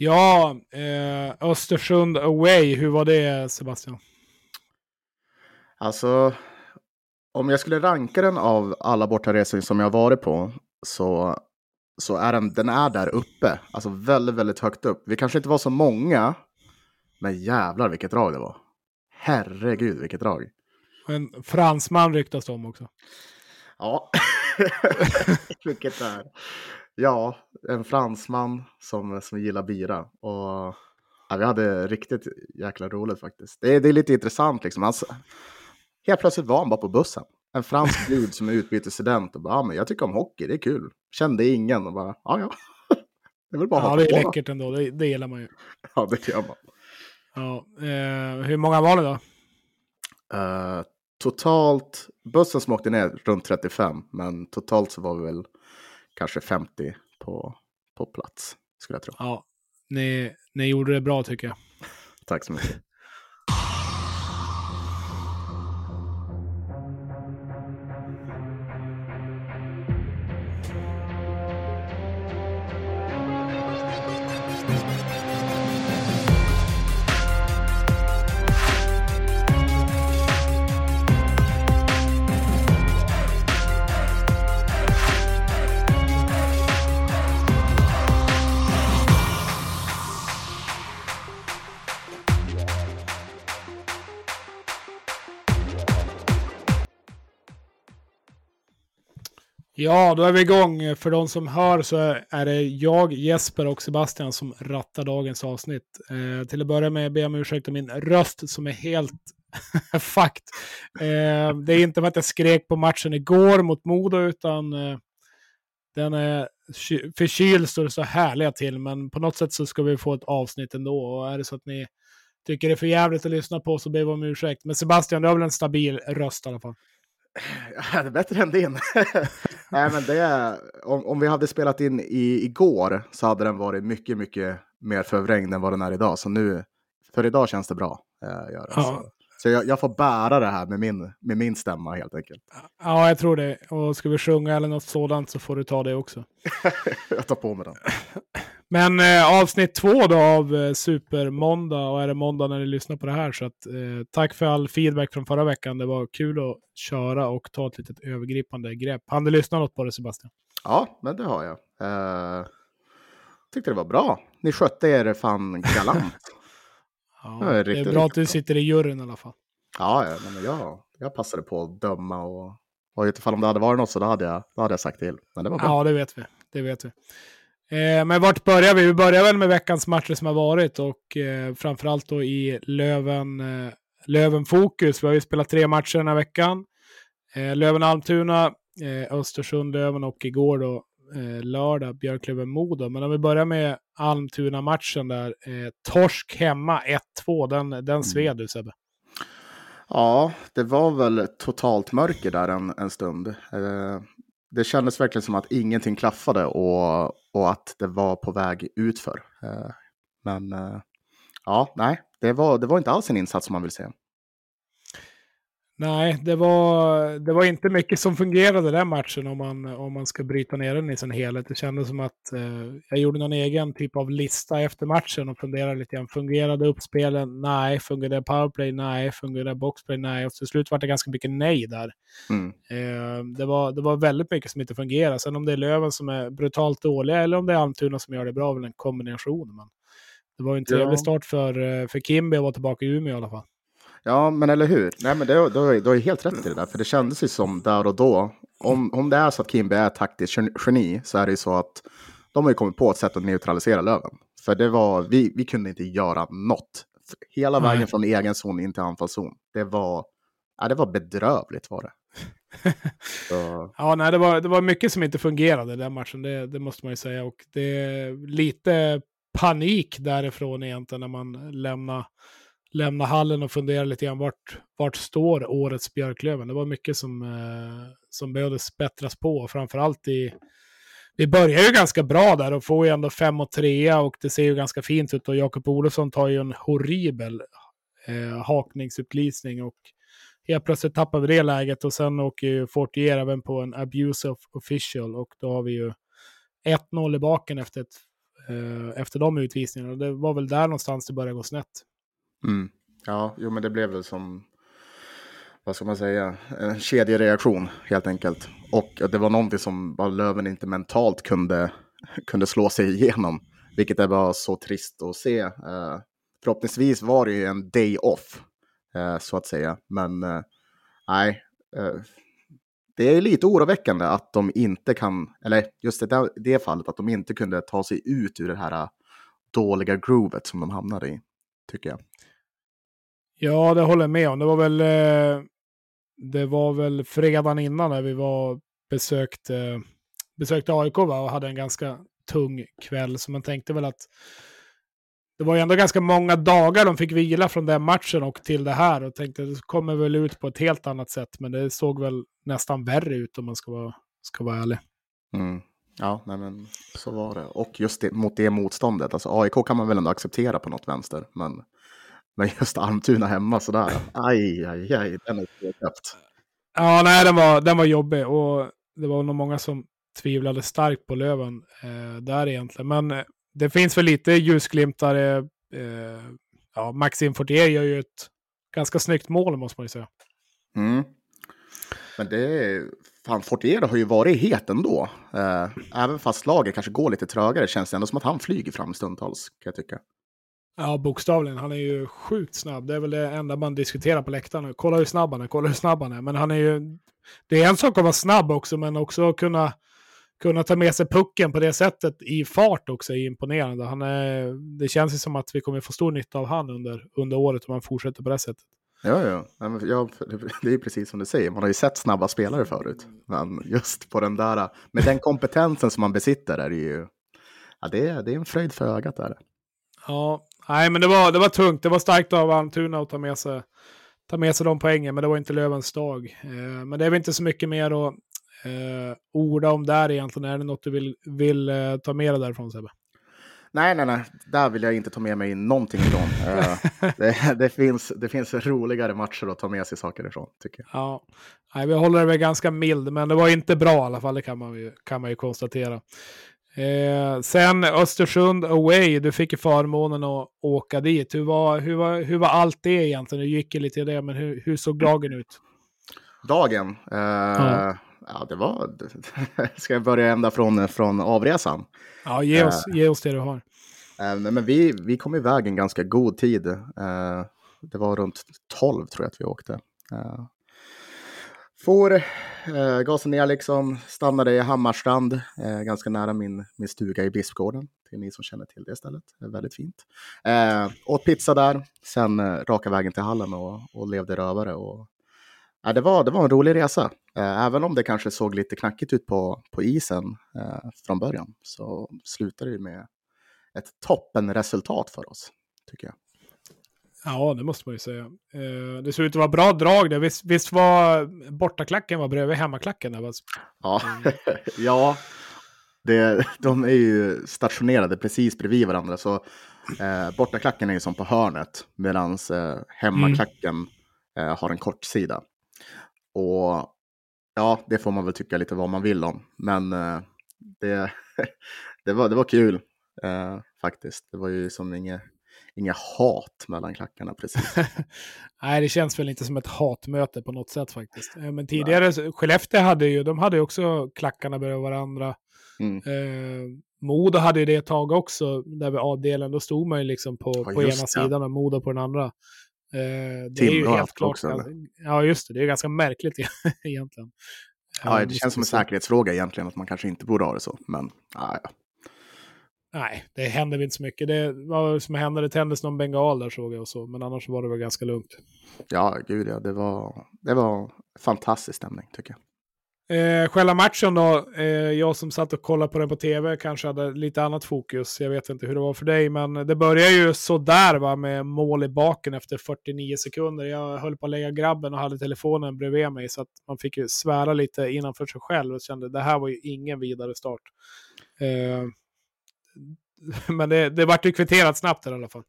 Ja, eh, Östersund away, hur var det Sebastian? Alltså, om jag skulle ranka den av alla bortaresor som jag varit på så, så är den, den är där uppe. Alltså väldigt, väldigt högt upp. Vi kanske inte var så många, men jävlar vilket drag det var. Herregud vilket drag. En fransman ryktas det om också. Ja, vilket är. Ja, en fransman som, som gillar bira. Och ja, vi hade riktigt jäkla roligt faktiskt. Det är, det är lite intressant liksom. Alltså, helt plötsligt var han bara på bussen. En fransk brud som är utbytesstudent och bara, ja, men jag tycker om hockey, det är kul. Kände ingen och bara, ja ja. Det är väl bara ja, det är läckert ändå, det, det gillar man ju. Ja, det gör man. Ja, eh, hur många var det då? Uh, totalt, bussen som åkte ner runt 35, men totalt så var vi väl kanske 50 på, på plats, skulle jag tro. Ja, ni, ni gjorde det bra tycker jag. Tack så mycket. Ja, då är vi igång. För de som hör så är det jag, Jesper och Sebastian som rattar dagens avsnitt. Eh, till att börja med ber jag om ursäkt om min röst som är helt fakt. Eh, det är inte för att jag skrek på matchen igår mot Modo, utan eh, den är förkyld står det så härliga till. Men på något sätt så ska vi få ett avsnitt ändå. Och är det så att ni tycker det är för jävligt att lyssna på så ber vi om ursäkt. Men Sebastian, du har väl en stabil röst i alla fall? Ja, det är bättre än din. Nej, men det om, om vi hade spelat in i, igår så hade den varit mycket, mycket mer förvrängd än vad den är idag. Så nu, för idag känns det bra. Äh, gör det. Ja. Så, jag, jag, får bära det här med min, med min stämma helt enkelt. Ja, jag tror det. Och ska vi sjunga eller något sådant så får du ta det också. jag tar på mig den. Men eh, avsnitt två då av eh, Supermåndag och är det måndag när ni lyssnar på det här. Så att, eh, tack för all feedback från förra veckan. Det var kul att köra och ta ett litet övergripande grepp. Han du lyssna något på det Sebastian? Ja, men det har jag. Eh, tyckte det var bra. Ni skötte er fan galant. ja, det är, det är bra att du sitter i juryn i alla fall. Ja, ja men jag, jag passade på att döma och, och utifall om det hade varit något så då hade jag, då hade jag sagt till. Men det var bra. Ja, det vet vi. Det vet vi. Eh, men vart börjar vi? Vi börjar väl med veckans matcher som har varit och eh, framförallt då i Löven, eh, Löven Fokus. Vi har ju spelat tre matcher den här veckan. Eh, Löven-Almtuna, eh, Östersund-Löven och igår då eh, lördag Björklöven-Modo. Men om vi börjar med Almtuna-matchen där. Eh, torsk hemma 1-2, den, den mm. sved du Sebbe. Ja, det var väl totalt mörker där en, en stund. Eh, det kändes verkligen som att ingenting klaffade och, och att det var på väg utför. Eh, men eh, ja, nej, det var, det var inte alls en insats som man vill se. Nej, det var, det var inte mycket som fungerade den matchen om man, om man ska bryta ner den i sin helhet. Det kändes som att eh, jag gjorde någon egen typ av lista efter matchen och funderade lite grann. Fungerade uppspelen? Nej. Fungerade powerplay? Nej. Fungerade boxplay? Nej. Och till slut var det ganska mycket nej där. Mm. Eh, det, var, det var väldigt mycket som inte fungerade. Sen om det är Löven som är brutalt dåliga eller om det är Almtuna som gör det bra, väl en kombination. Men det var en trevlig ja. start för, eh, för Kimby att vara tillbaka i Umeå i alla fall. Ja, men eller hur? Nej, men du, du, du har helt rätt i det där. För det kändes ju som där och då. Om, om det är så att Kimby är taktiskt geni så är det ju så att de har ju kommit på ett sätt att neutralisera Löven. För det var, vi, vi kunde inte göra något. Hela vägen från egen zon in till anfallszon. Det var, ja, det var bedrövligt var det. ja, nej, det var, det var mycket som inte fungerade den matchen, det, det måste man ju säga. Och det är lite panik därifrån egentligen när man lämnar lämna hallen och fundera lite grann vart, vart står årets Björklöven. Det var mycket som, eh, som behövde bättras på, framförallt i... Vi börjar ju ganska bra där och får ju ändå 5 och 3 och det ser ju ganska fint ut och Jakob Olofsson tar ju en horribel eh, hakningsutglisning och helt plötsligt tappar vi det läget och sen åker ju Fortier även på en abuse of official och då har vi ju 1-0 i baken efter ett eh, efter de utvisningarna. Det var väl där någonstans det började gå snett. Mm. Ja, jo, men det blev väl som, vad ska man säga, en kedjereaktion helt enkelt. Och det var någonting som bara Löven inte mentalt kunde, kunde slå sig igenom. Vilket var så trist att se. Uh, förhoppningsvis var det ju en day off, uh, så att säga. Men uh, nej, det är lite oroväckande att de inte kan, eller just i det, det fallet, att de inte kunde ta sig ut ur det här dåliga groovet som de hamnade i, tycker jag. Ja, det håller jag med om. Det var väl, eh, det var väl fredagen innan när vi var eh, besökte, besökte AIK va? och hade en ganska tung kväll. Så man tänkte väl att det var ju ändå ganska många dagar de fick vila från den matchen och till det här. Och tänkte att det kommer väl ut på ett helt annat sätt. Men det såg väl nästan värre ut om man ska vara, ska vara ärlig. Mm. Ja, nej men så var det. Och just det, mot det motståndet. Alltså AIK kan man väl ändå acceptera på något vänster. Men men just Almtuna hemma sådär, aj, aj, aj, den är knäppt. Ja, nej, den var, den var jobbig och det var nog många som tvivlade starkt på Löven eh, där egentligen. Men eh, det finns väl lite ljusglimtar. Eh, ja, Maxim Fortier gör ju ett ganska snyggt mål måste man ju säga. Mm. Men det fan Fortier har ju varit het ändå. Eh, även fast laget kanske går lite trögare känns det ändå som att han flyger fram stundtals kan jag tycka. Ja, bokstavligen. Han är ju sjukt snabb. Det är väl det enda man diskuterar på läktaren. Kolla hur snabb han är, kolla hur snabb han är. Men han är ju... Det är en sak att vara snabb också, men också kunna, kunna ta med sig pucken på det sättet i fart också är imponerande. Han är, det känns ju som att vi kommer få stor nytta av han under, under året om han fortsätter på det sättet. Ja, ja. ja, det är precis som du säger. Man har ju sett snabba spelare förut. Men just på den där, med den kompetensen som man besitter är det ju, ja, det är, det är en fröjd för ögat. Där. Ja, Nej, men det var, det var tungt. Det var starkt av Almtuna att ta med sig, ta med sig de poängen, men det var inte Lövens dag. Eh, men det är väl inte så mycket mer att eh, orda om där egentligen. Är det något du vill, vill eh, ta med dig därifrån Sebbe? Nej, nej, nej. Där vill jag inte ta med mig någonting ifrån. uh, det, det, finns, det finns roligare matcher att ta med sig saker ifrån, tycker jag. Ja, nej, vi håller det väl ganska mild, men det var inte bra i alla fall, det kan man ju, kan man ju konstatera. Eh, sen Östersund away, du fick ju förmånen att åka dit. Hur var, hur var, hur var allt det egentligen? Du gick ju lite i det, men hur, hur såg dagen ut? Dagen? Eh, ja. ja. det var... Ska jag börja ända från, från avresan? Ja, ge oss, eh, ge oss det du har. Eh, men vi, vi kom iväg en ganska god tid. Eh, det var runt 12 tror jag att vi åkte. For eh, gasen ner liksom, stannade i Hammarstrand, eh, ganska nära min, min stuga i Bispgården. Till ni som känner till det stället, det är väldigt fint. Eh, åt pizza där, sen eh, raka vägen till hallen och, och levde rövare. Och, eh, det, var, det var en rolig resa, eh, även om det kanske såg lite knackigt ut på, på isen eh, från början. Så slutade det med ett toppenresultat för oss, tycker jag. Ja, det måste man ju säga. Eh, det ser ut att vara bra drag där. Visst, visst var bortaklacken var bredvid hemmaklacken? Där, ja, ja det, de är ju stationerade precis bredvid varandra. Så eh, bortaklacken är ju som på hörnet medan eh, hemmaklacken mm. eh, har en kort sida. Och ja, det får man väl tycka lite vad man vill om. Men eh, det, det, var, det var kul eh, faktiskt. Det var ju som inget inga hat mellan klackarna precis. Nej, det känns väl inte som ett hatmöte på något sätt faktiskt. Eh, men tidigare, Nej. Skellefteå hade ju, de hade ju också klackarna bredvid varandra. Mm. Eh, Modo hade ju det ett tag också, där vid avdelningen, då stod man ju liksom på, ja, på ena det. sidan och Modo på den andra. Eh, det är ju helt klart. Också, ja, just det. Det är ganska märkligt egentligen. Ja, det känns som en säkerhetsfråga egentligen, att man kanske inte borde ha det så. Men ja, Nej, det hände inte så mycket. Det var som hände, det tändes någon bengal där såg jag och så. Men annars var det väl ganska lugnt. Ja, gud ja. Det var, det var fantastisk stämning tycker jag. Eh, själva matchen då, eh, jag som satt och kollade på den på tv kanske hade lite annat fokus. Jag vet inte hur det var för dig, men det började ju sådär va, med mål i baken efter 49 sekunder. Jag höll på att lägga grabben och hade telefonen bredvid mig, så att man fick ju svära lite innanför sig själv och kände det här var ju ingen vidare start. Eh, men det, det vart ju kvitterat snabbt i alla fall.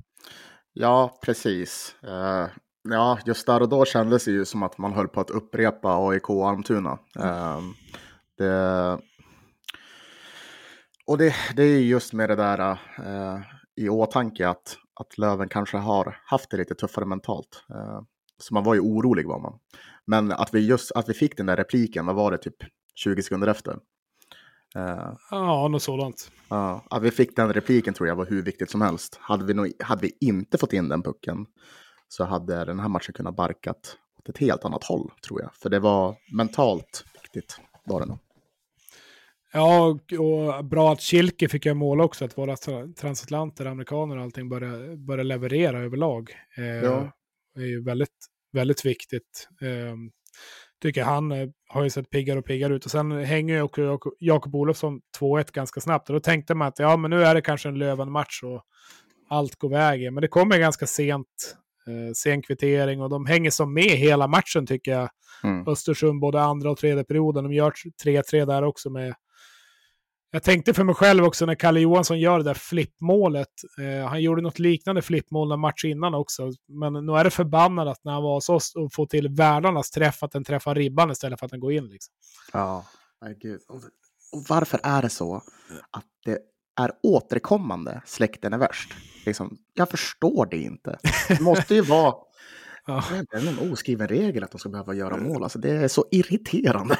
Ja, precis. Uh, ja, just där och då kändes det ju som att man höll på att upprepa AIK Almtuna. Uh, ehm, det... och det, det är just med det där uh, i åtanke att, att Löven kanske har haft det lite tuffare mentalt. Uh, så man var ju orolig var man. Men att vi just att vi fick den där repliken, vad var det, typ 20 sekunder efter? Uh, ja, något sådant. Ja, vi fick den repliken tror jag var hur viktigt som helst. Hade vi, nog, hade vi inte fått in den pucken så hade den här matchen kunnat barkat åt ett helt annat håll, tror jag. För det var mentalt viktigt, var det nog. Ja, och, och bra att Kilke fick göra mål också, att våra transatlanter, amerikaner och allting började, började leverera överlag. Eh, ja. Det är ju väldigt, väldigt viktigt. Eh, tycker han eh, har ju sett piggare och piggare ut. Och sen hänger ju också Jakob Olofsson 2-1 ganska snabbt. Och då tänkte man att ja, men nu är det kanske en Löven-match och allt går vägen. Men det kommer ganska sent eh, sen kvittering och de hänger som med hela matchen tycker jag. Mm. Östersund både andra och tredje perioden. De gör 3-3 där också med jag tänkte för mig själv också när Kalle Johansson gör det där flippmålet. Eh, han gjorde något liknande flippmål en match innan också. Men nu är det förbannat att när han var hos oss och får till världarnas träff att den träffar ribban istället för att den går in. Liksom. Ja, nej gud. Och, varför är det så att det är återkommande släkten är värst? Liksom, jag förstår det inte. Det måste ju vara Ja. Det är någon oskriven regel att de ska behöva göra mål. Alltså, det är så irriterande.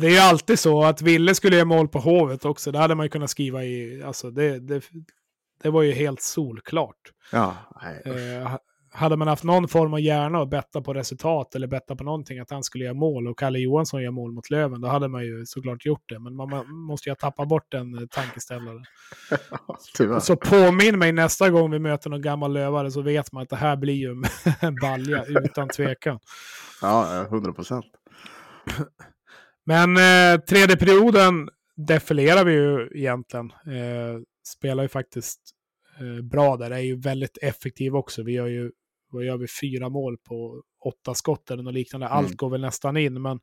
Det är ju alltid så att Ville skulle göra mål på Hovet också. Det hade man ju kunnat skriva i. Alltså det, det, det var ju helt solklart. Ja, eh, hade man haft någon form av hjärna och betta på resultat eller betta på någonting att han skulle göra mål och Kalle Johansson gör mål mot Löven, då hade man ju såklart gjort det. Men man, måste ju ha tappat bort den eh, tankeställaren. så påminn mig nästa gång vi möter någon gammal lövare så vet man att det här blir ju en balja utan tvekan. Ja, hundra procent. Men eh, tredje perioden defilerar vi ju egentligen. Eh, spelar ju faktiskt eh, bra där. Är ju väldigt effektiv också. Vi gör ju, vad gör vi, fyra mål på åtta skott eller något liknande. Mm. Allt går väl nästan in, men,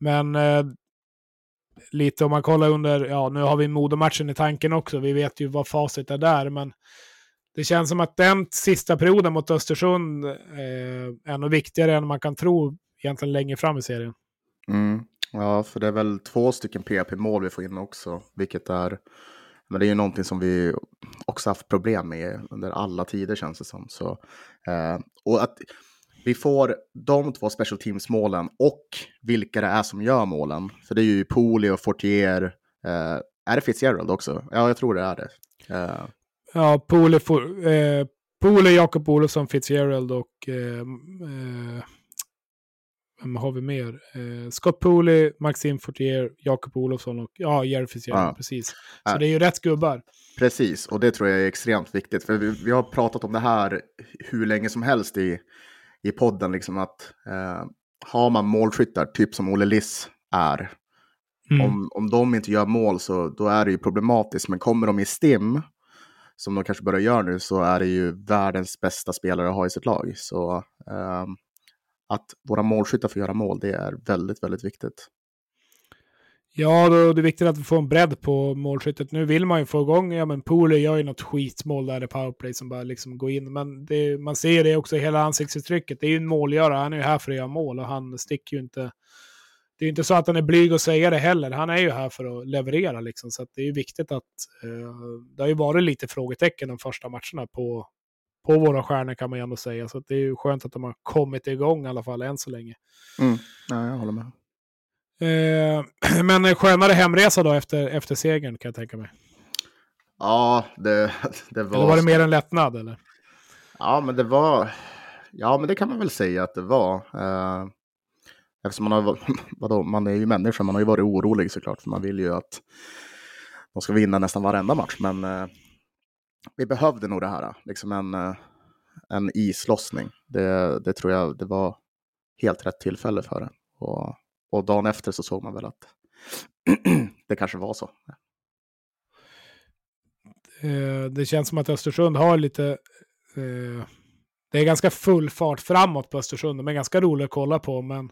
men eh, lite om man kollar under, ja nu har vi Modomatchen i tanken också. Vi vet ju vad facit är där, men det känns som att den sista perioden mot Östersund eh, är nog viktigare än man kan tro egentligen längre fram i serien. Mm. Ja, för det är väl två stycken PP-mål vi får in också, vilket är men det är ju någonting som vi också haft problem med under alla tider känns det som. Så, eh, och att vi får de två special teams-målen och vilka det är som gör målen. För det är ju Pooley och Fortier. Eh, är det Fitzgerald också? Ja, jag tror det är det. Eh. Ja, Pooley, eh, Jakob Olofsson, Fitzgerald och eh, eh vem har vi mer? Eh, Scott Pooley, Maxim Fortier, Jakob Olofsson och ja, Jerry Fitzgerald. Ja. Precis. Så ja. det är ju rätt gubbar. Precis, och det tror jag är extremt viktigt. För vi, vi har pratat om det här hur länge som helst i, i podden. Liksom att eh, har man målskyttar, typ som Olle Liss är, mm. om, om de inte gör mål så då är det ju problematiskt. Men kommer de i stim, som de kanske börjar göra nu, så är det ju världens bästa spelare att ha i sitt lag. Så eh, att våra målskyttar får göra mål, det är väldigt, väldigt viktigt. Ja, då, det är viktigt att vi får en bredd på målskyttet. Nu vill man ju få igång, ja men Pooler gör ju något skitmål där i powerplay som bara liksom går in. Men det, man ser det också i hela ansiktsuttrycket. Det är ju en målgörare, han är ju här för att göra mål och han sticker ju inte. Det är ju inte så att han är blyg att säga det heller. Han är ju här för att leverera liksom. Så att det är ju viktigt att eh, det har ju varit lite frågetecken de första matcherna på på våra stjärnor kan man ju ändå säga. Så det är ju skönt att de har kommit igång i alla fall än så länge. Mm. Ja, jag håller med. Eh, men skönare hemresa då efter, efter segern kan jag tänka mig. Ja, det, det var... Eller var det mer en lättnad eller? Ja, men det var... Ja, men det kan man väl säga att det var. Eh, eftersom man har... Vadå, man är ju människa, man har ju varit orolig såklart. För man vill ju att de ska vinna nästan varenda match. Men eh, vi behövde nog det här, liksom en, eh, en islossning. Det, det tror jag det var helt rätt tillfälle för det. Och, och dagen efter så såg man väl att det kanske var så. Eh, det känns som att Östersund har lite... Eh, det är ganska full fart framåt på Östersund. De är ganska roliga att kolla på, men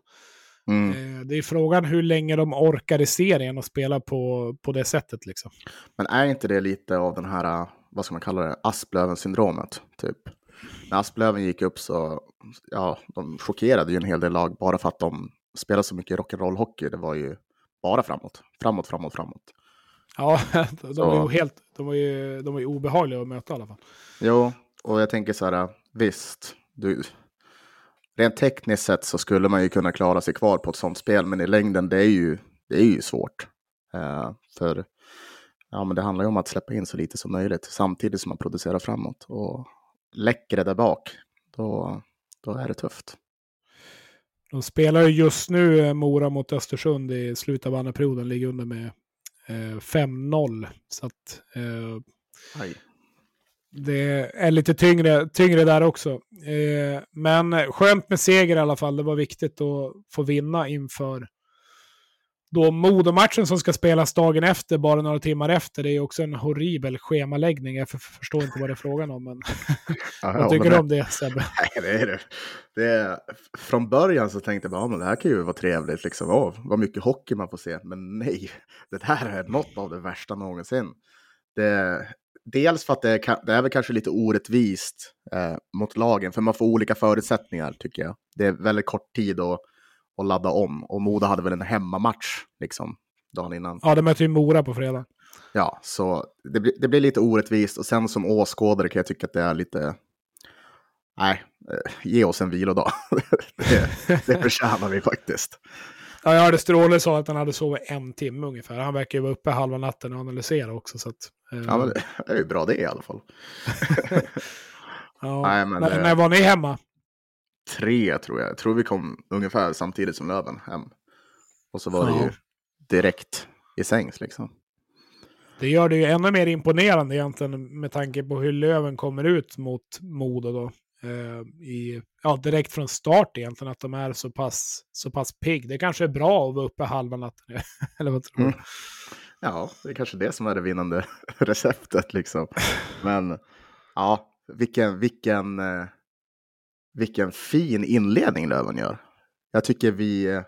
mm. det är frågan hur länge de orkar i serien och spela på, på det sättet. Liksom. Men är inte det lite av den här vad ska man kalla det, Asplöven-syndromet. Typ. När Asplöven gick upp så, ja, de chockerade ju en hel del lag bara för att de spelade så mycket rock'n'roll-hockey. Det var ju bara framåt, framåt, framåt, framåt. Ja, de, var ju helt, de, var ju, de var ju obehagliga att möta i alla fall. Jo, och jag tänker så här, visst, du, rent tekniskt sett så skulle man ju kunna klara sig kvar på ett sånt spel, men i längden det är ju, det är ju svårt. Uh, för ja, men det handlar ju om att släppa in så lite som möjligt samtidigt som man producerar framåt. Och läcker det där bak, då, då är det tufft. De spelar ju just nu eh, Mora mot Östersund i slutet av andra perioden, ligger under med eh, 5-0. Så att eh, det är lite tyngre, tyngre där också. Eh, men skönt med seger i alla fall. Det var viktigt att få vinna inför då Modomatchen som ska spelas dagen efter, bara några timmar efter, det är också en horribel schemaläggning. Jag förstår inte vad det är frågan om, men ja, vad tycker du om det Sebbe? Nej, det är det. det är, från början så tänkte jag bara, men det här kan ju vara trevligt, liksom. Åh, vad mycket hockey man får se. Men nej, det här är något av det värsta någonsin. Det, dels för att det är, det är väl kanske lite orättvist eh, mot lagen, för man får olika förutsättningar tycker jag. Det är väldigt kort tid och och ladda om. Och Moda hade väl en hemmamatch liksom dagen innan. Ja, de möter ju Mora på fredag. Ja, så det, blir, det blir lite orättvist. Och sen som åskådare kan jag tycka att det är lite... Nej, eh, ge oss en vilodag. det, det förtjänar vi faktiskt. Ja, jag hörde Stråle sa att han hade sovit en timme ungefär. Han verkar ju vara uppe halva natten och analysera också. Så att, eh... Ja, men det är ju bra det i alla fall. ja, Nej, men, när, när var ni hemma? Tre tror jag. Jag tror vi kom ungefär samtidigt som Löven hem. Och så var ja. det ju direkt i sängs liksom. Det gör det ju ännu mer imponerande egentligen med tanke på hur Löven kommer ut mot Modo då. Eh, i, ja, direkt från start egentligen, att de är så pass, så pass pigg. Det kanske är bra att vara uppe halva natten. Eller vad tror du? Mm. Ja, det är kanske det som är det vinnande receptet liksom. Men ja, vilken, vilken, eh, vilken fin inledning Löven gör. Jag tycker vi... Eh,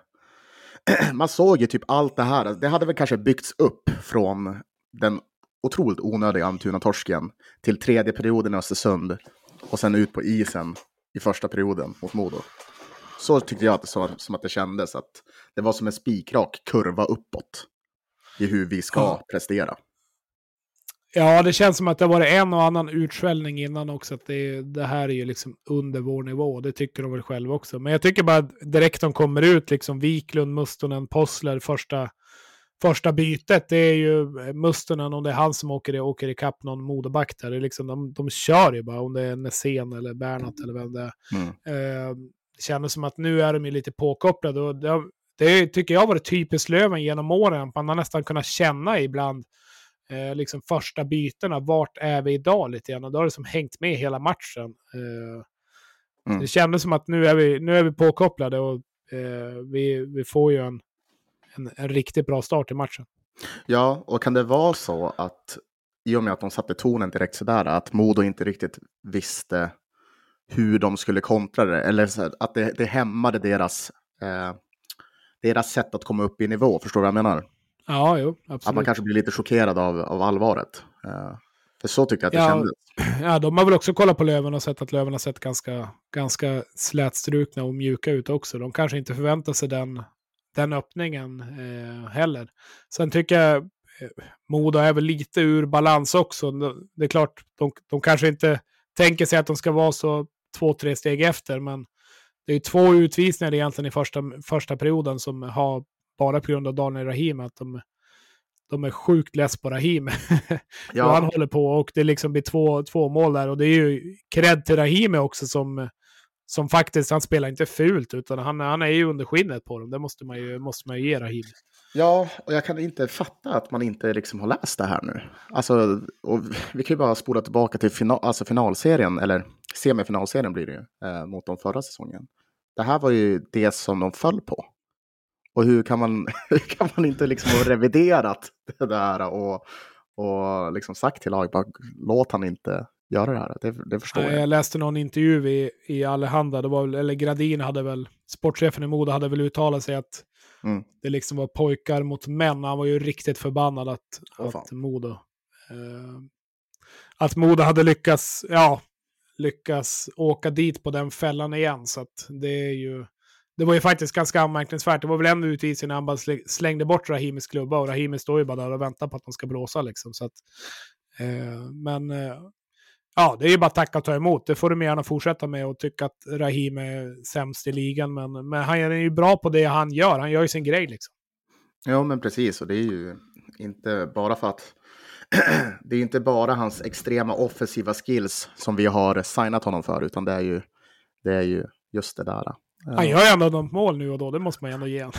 man såg ju typ allt det här. Det hade väl kanske byggts upp från den otroligt onödiga Almtuna-torsken till tredje perioden i Östersund och sen ut på isen i första perioden mot Modo. Så tyckte jag att det, så, som att det kändes, att det var som en spikrak kurva uppåt i hur vi ska prestera. Ja, det känns som att det var en och annan utskällning innan också. Att det, det här är ju liksom under vår nivå. Det tycker de väl själva också. Men jag tycker bara direkt de kommer ut, liksom Wiklund, Mustonen, Possler, första, första bytet. Det är ju Mustonen, om det är han som åker, åker ikapp någon modeback där. Det är liksom, de, de kör ju bara, om det är Nässén eller Bernat eller vem det är. Mm. Eh, det kändes som att nu är de ju lite påkopplade. Och det, det tycker jag har varit typiskt Löven genom åren. Man har nästan kunnat känna ibland eh, liksom första bytena, vart är vi idag lite grann? Och då har det som hängt med hela matchen. Eh, mm. Det kändes som att nu är vi, nu är vi påkopplade och eh, vi, vi får ju en, en, en riktigt bra start i matchen. Ja, och kan det vara så att i och med att de satte tonen direkt sådär, att Modo inte riktigt visste hur de skulle kontra det, eller att det, det hämmade deras, eh, deras sätt att komma upp i nivå, förstår du vad jag menar? Ja, jo, absolut. Att man kanske blir lite chockerad av, av allvaret. Uh, för så tycker jag att det ja, kändes. Ja, de har väl också kollat på Löven och sett att Löven har sett ganska, ganska slätstrukna och mjuka ut också. De kanske inte förväntar sig den, den öppningen eh, heller. Sen tycker jag eh, Modo är väl lite ur balans också. Det är klart, de, de kanske inte tänker sig att de ska vara så två, tre steg efter, men det är två utvisningar egentligen i första, första perioden som har bara på grund av Daniel Rahim, att de, de är sjukt less på Rahim. ja. han håller på och det liksom blir två, två mål där. Och det är ju cred till Rahim också som, som faktiskt, han spelar inte fult, utan han, han är ju under skinnet på dem. Det måste man ju, måste man ju ge Rahim. Ja, och jag kan inte fatta att man inte liksom har läst det här nu. Alltså, vi kan ju bara spola tillbaka till final, alltså finalserien, eller semifinalserien blir det ju, eh, mot de förra säsongen. Det här var ju det som de föll på. Och hur kan man, hur kan man inte liksom ha reviderat det där och, och liksom sagt till laget, låt han inte göra det här. Det, det förstår jag. Jag läste någon intervju i, i Allehanda, det var, eller Gradin hade väl, sportchefen i Moda hade väl uttalat sig att mm. det liksom var pojkar mot män. Han var ju riktigt förbannad att, oh, att Moda eh, att Moda hade lyckats, ja, lyckas åka dit på den fällan igen. Så att det är ju det var ju faktiskt ganska anmärkningsvärt. Det var väl en ute i sin han bara slängde bort Rahimis klubba och Rahimi står ju bara där och väntar på att de ska blåsa liksom. Så att, eh, men eh, ja, det är ju bara att tacka och ta emot. Det får de gärna fortsätta med och tycka att Rahim är sämst i ligan. Men, men han är ju bra på det han gör. Han gör ju sin grej liksom. Ja, men precis. Och det är ju inte bara för att det är inte bara hans extrema offensiva skills som vi har signat honom för, utan det är ju, det är ju just det där. Han gör ju ändå något mål nu och då, det måste man ju ändå ge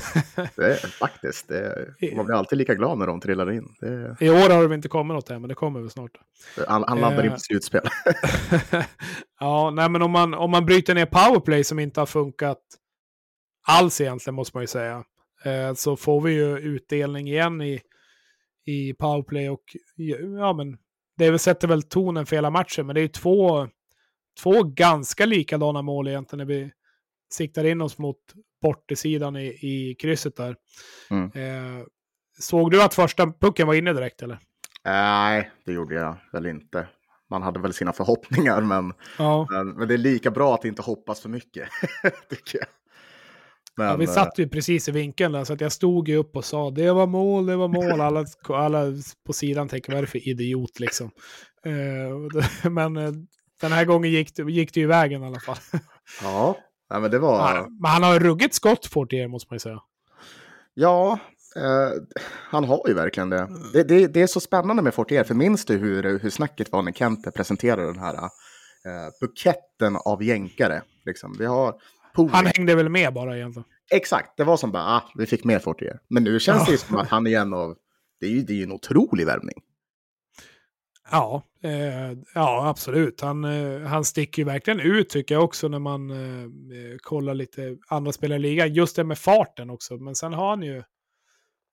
det är, Faktiskt, det är, man blir alltid lika glad när de trillar in. Är... I år har det inte kommit något än, men det kommer väl snart. Han, han landar eh... inte på slutspel. ja, nej men om man, om man bryter ner powerplay som inte har funkat alls egentligen, måste man ju säga, eh, så får vi ju utdelning igen i, i powerplay och ja, men det sätter väl tonen för hela matchen, men det är ju två, två ganska likadana mål egentligen när vi siktar in oss mot bortesidan i, i krysset där. Mm. Eh, såg du att första pucken var inne direkt eller? Nej, det gjorde jag väl inte. Man hade väl sina förhoppningar, men, ja. men, men, det är lika bra att inte hoppas för mycket. tycker jag. Men, ja, vi satt ju precis i vinkeln där, så att jag stod ju upp och sa det var mål, det var mål. Alla, alla på sidan tänker vad är det för idiot liksom. Uh, men uh, den här gången gick gick det ju vägen i alla fall. Ja, Nej, men det var... Ja, men han har ruggigt skott Fortier måste man ju säga. Ja, eh, han har ju verkligen det. Det, det. det, är så spännande med Fortier, för minns du hur, hur snacket var när Kente presenterade den här eh, buketten av jänkare? Liksom. Vi har Poli. Han hängde väl med bara egentligen. Exakt, det var som bara, ah, vi fick med Fortier. Men nu känns ja. det ju som att han är en av, det är ju, det är ju en otrolig värvning. Ja, eh, ja absolut. Han, eh, han sticker ju verkligen ut tycker jag också när man eh, eh, kollar lite andra spelare i ligan. Just det med farten också. Men sen har han ju,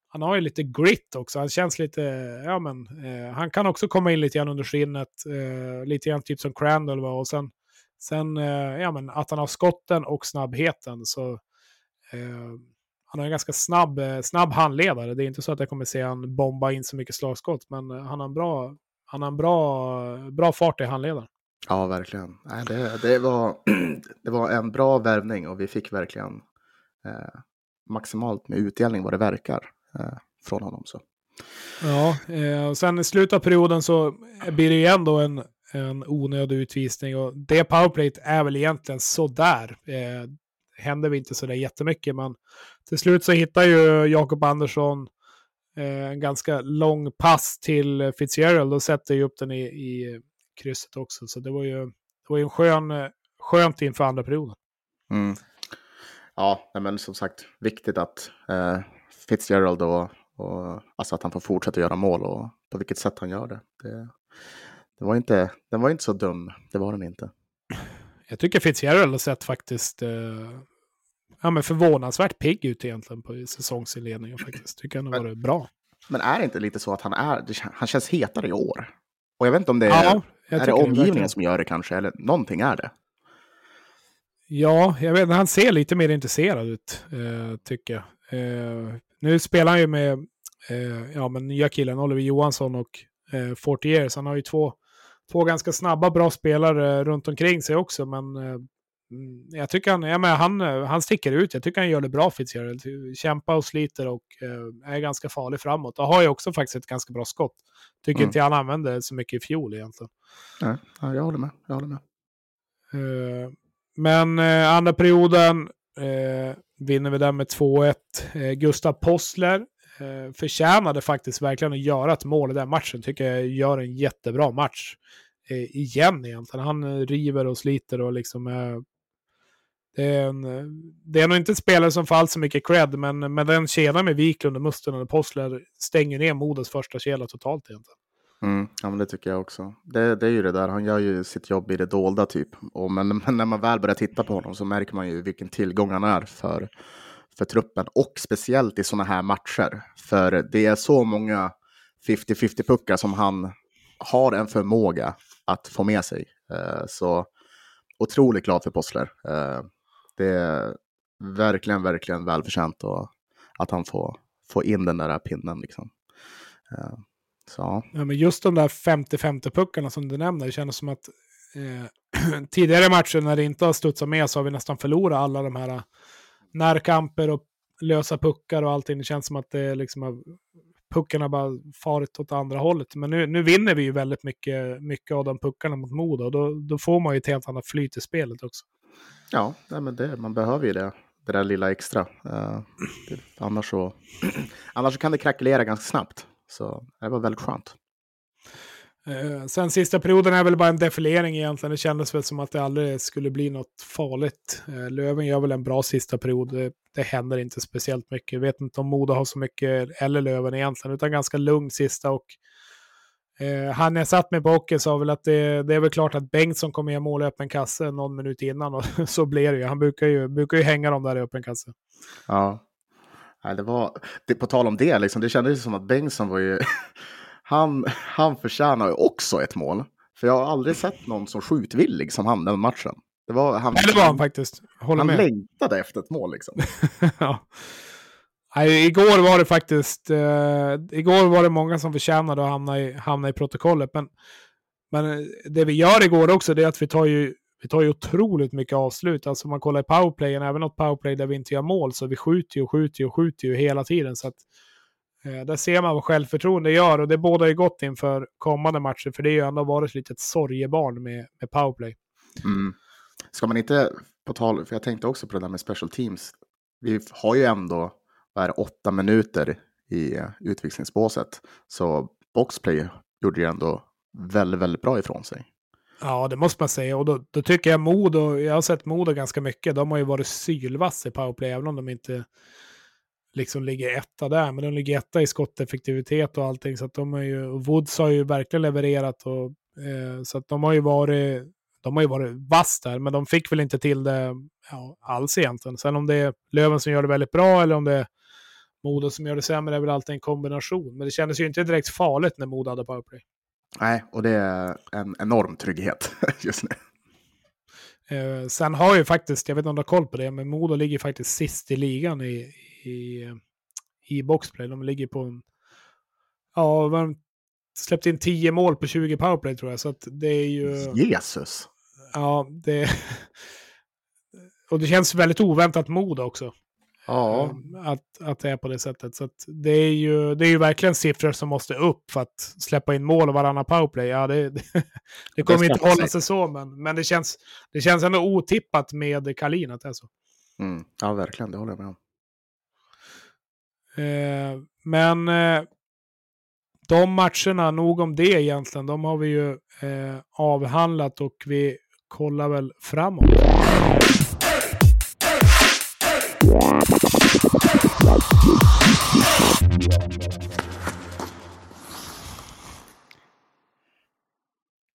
han har ju lite grit också. Han känns lite, ja men, eh, han kan också komma in lite grann under skinnet. Eh, lite grann typ som Crandall var. Och sen, sen eh, ja men att han har skotten och snabbheten. Så eh, han har en ganska snabb, snabb handledare. Det är inte så att jag kommer se han bomba in så mycket slagskott, men han har en bra, han har en bra, bra fart i handledaren. Ja, verkligen. Nej, det, det, var, det var en bra värvning och vi fick verkligen eh, maximalt med utdelning vad det verkar eh, från honom. Så. Ja, eh, och sen i slutet av perioden så blir det igen då en, en onödig utvisning och det powerplayet är väl egentligen sådär. Eh, händer vi inte sådär jättemycket, men till slut så hittar ju Jakob Andersson Eh, en ganska lång pass till Fitzgerald och sätter ju upp den i, i krysset också. Så det var ju, det var ju en skön, skönt inför andra perioden. Mm. Ja, men som sagt, viktigt att eh, Fitzgerald och, och alltså att han får fortsätta göra mål och på vilket sätt han gör det. det. Det, var inte, den var inte så dum, det var den inte. Jag tycker Fitzgerald har sett faktiskt eh, ja, men förvånansvärt pigg ut egentligen på säsongsinledningen faktiskt. Tycker han har varit bra. Men är det inte lite så att han är, han känns hetare i år? Och jag vet inte om det är, ja, är det omgivningen det som gör det kanske, eller någonting är det. Ja, jag vet han ser lite mer intresserad ut, eh, tycker jag. Eh, nu spelar han ju med, eh, ja, med nya killen Oliver Johansson och eh, 40 years. Han har ju två, två ganska snabba, bra spelare runt omkring sig också, men eh, jag tycker han, ja, men han, han sticker ut. Jag tycker han gör det bra, Fitzgerald. Kämpar och sliter och eh, är ganska farlig framåt. Och har ju också faktiskt ett ganska bra skott. Tycker mm. inte han använde så mycket i fjol egentligen. Nej, jag håller med. Jag håller med. Eh, men eh, andra perioden eh, vinner vi där med 2-1. Eh, Gustav Possler eh, förtjänade faktiskt verkligen att göra ett mål i den matchen. Tycker jag gör en jättebra match igen egentligen. Han river och sliter och liksom det är, en, det är nog inte en spelare som får allt så mycket cred, men med den kedjan med Wiklund och Musten och Possler stänger ner Modos första kedja totalt egentligen. Mm, ja, men det tycker jag också. Det, det är ju det där, han gör ju sitt jobb i det dolda typ. Och, men, men när man väl börjar titta på honom så märker man ju vilken tillgång han är för, för truppen. Och speciellt i sådana här matcher. För det är så många 50-50 puckar som han har en förmåga att få med sig. Eh, så otroligt glad för Possler. Eh, det är verkligen, verkligen välförtjänt och att han får, får in den där pinnen. Liksom. Eh, så. Ja, men just de där 50-50 puckarna som du nämner, det känns som att eh, tidigare matcher när det inte har studsat med så har vi nästan förlorat alla de här eh, närkamper och lösa puckar och allting. Det känns som att det liksom har, puckarna bara farit åt andra hållet. Men nu, nu vinner vi ju väldigt mycket, mycket av de puckarna mot Modo och då, då får man ju ett helt annat flyt i spelet också. Ja, nej, men det, man behöver ju det, det där lilla extra. Uh, det, annars, så, annars så kan det krackelera ganska snabbt. Så det var väldigt skönt. Uh, sen sista perioden är väl bara en defilering egentligen. Det kändes väl som att det aldrig skulle bli något farligt. Uh, Löven gör väl en bra sista period. Det, det händer inte speciellt mycket. Jag vet inte om Moda har så mycket, eller Löven egentligen, utan ganska lugn sista. Och, eh, han jag satt med på hockey sa väl att det, det är väl klart att Bengtsson kommer göra mål i öppen kasse någon minut innan. Och så blir det ju. Han brukar ju, brukar ju hänga dem där i öppen kasse. Ja. Nej, det var, det, på tal om det, liksom, det kändes som att Bengtsson var ju... han, han förtjänar ju också ett mål. För jag har aldrig sett någon så skjutvillig som han den matchen. Det var, han, Nej, det var han faktiskt. Håller han med. längtade efter ett mål liksom. ja. Nej, igår var det faktiskt, eh, igår var det många som förtjänade att hamna i, hamna i protokollet. Men, men eh, det vi gör igår också, det är att vi tar ju, vi tar ju otroligt mycket avslut. Alltså om man kollar i powerplayen, även något powerplay där vi inte gör mål, så vi skjuter ju och skjuter och skjuter ju hela tiden. Så att, eh, där ser man vad självförtroende gör och det bådar ju gott inför kommande matcher, för det är ju ändå varit ett litet sorgebarn med, med powerplay. Mm. Ska man inte, på tal, för jag tänkte också på det där med special teams. Vi har ju ändå, vad är det, åtta minuter i utvisningsbåset. Så boxplay gjorde ju ändå väldigt, väldigt bra ifrån sig. Ja, det måste man säga. Och då, då tycker jag Modo, jag har sett Modo ganska mycket. De har ju varit sylvass i powerplay, även om de inte liksom ligger etta där. Men de ligger etta i skotteffektivitet och allting. Så att de har ju, och Woods har ju verkligen levererat. Och, eh, så att de har ju varit de har ju varit vass där, men de fick väl inte till det ja, alls egentligen. Sen om det är Löven som gör det väldigt bra eller om det är Modo som gör det sämre är väl alltid en kombination. Men det kändes ju inte direkt farligt när Modo hade powerplay. Nej, och det är en enorm trygghet just nu. Eh, sen har ju faktiskt, jag vet inte om du har koll på det, men Modo ligger faktiskt sist i ligan i, i, i boxplay. De ligger på en... Ja, de släppte in 10 mål på 20 powerplay tror jag. Så att det är ju... Jesus! Ja, det... Och det känns väldigt oväntat mod också. Ja. Att, att det är på det sättet. Så det, är ju, det är ju verkligen siffror som måste upp för att släppa in mål och varannan powerplay. Ja, det, det, det kommer det inte hålla sig så, men, men det, känns, det känns ändå otippat med Kalin att det är så. Mm. Ja, verkligen. Det håller jag med om. Eh, men eh, de matcherna, nog om det egentligen, de har vi ju eh, avhandlat och vi kollar väl framåt.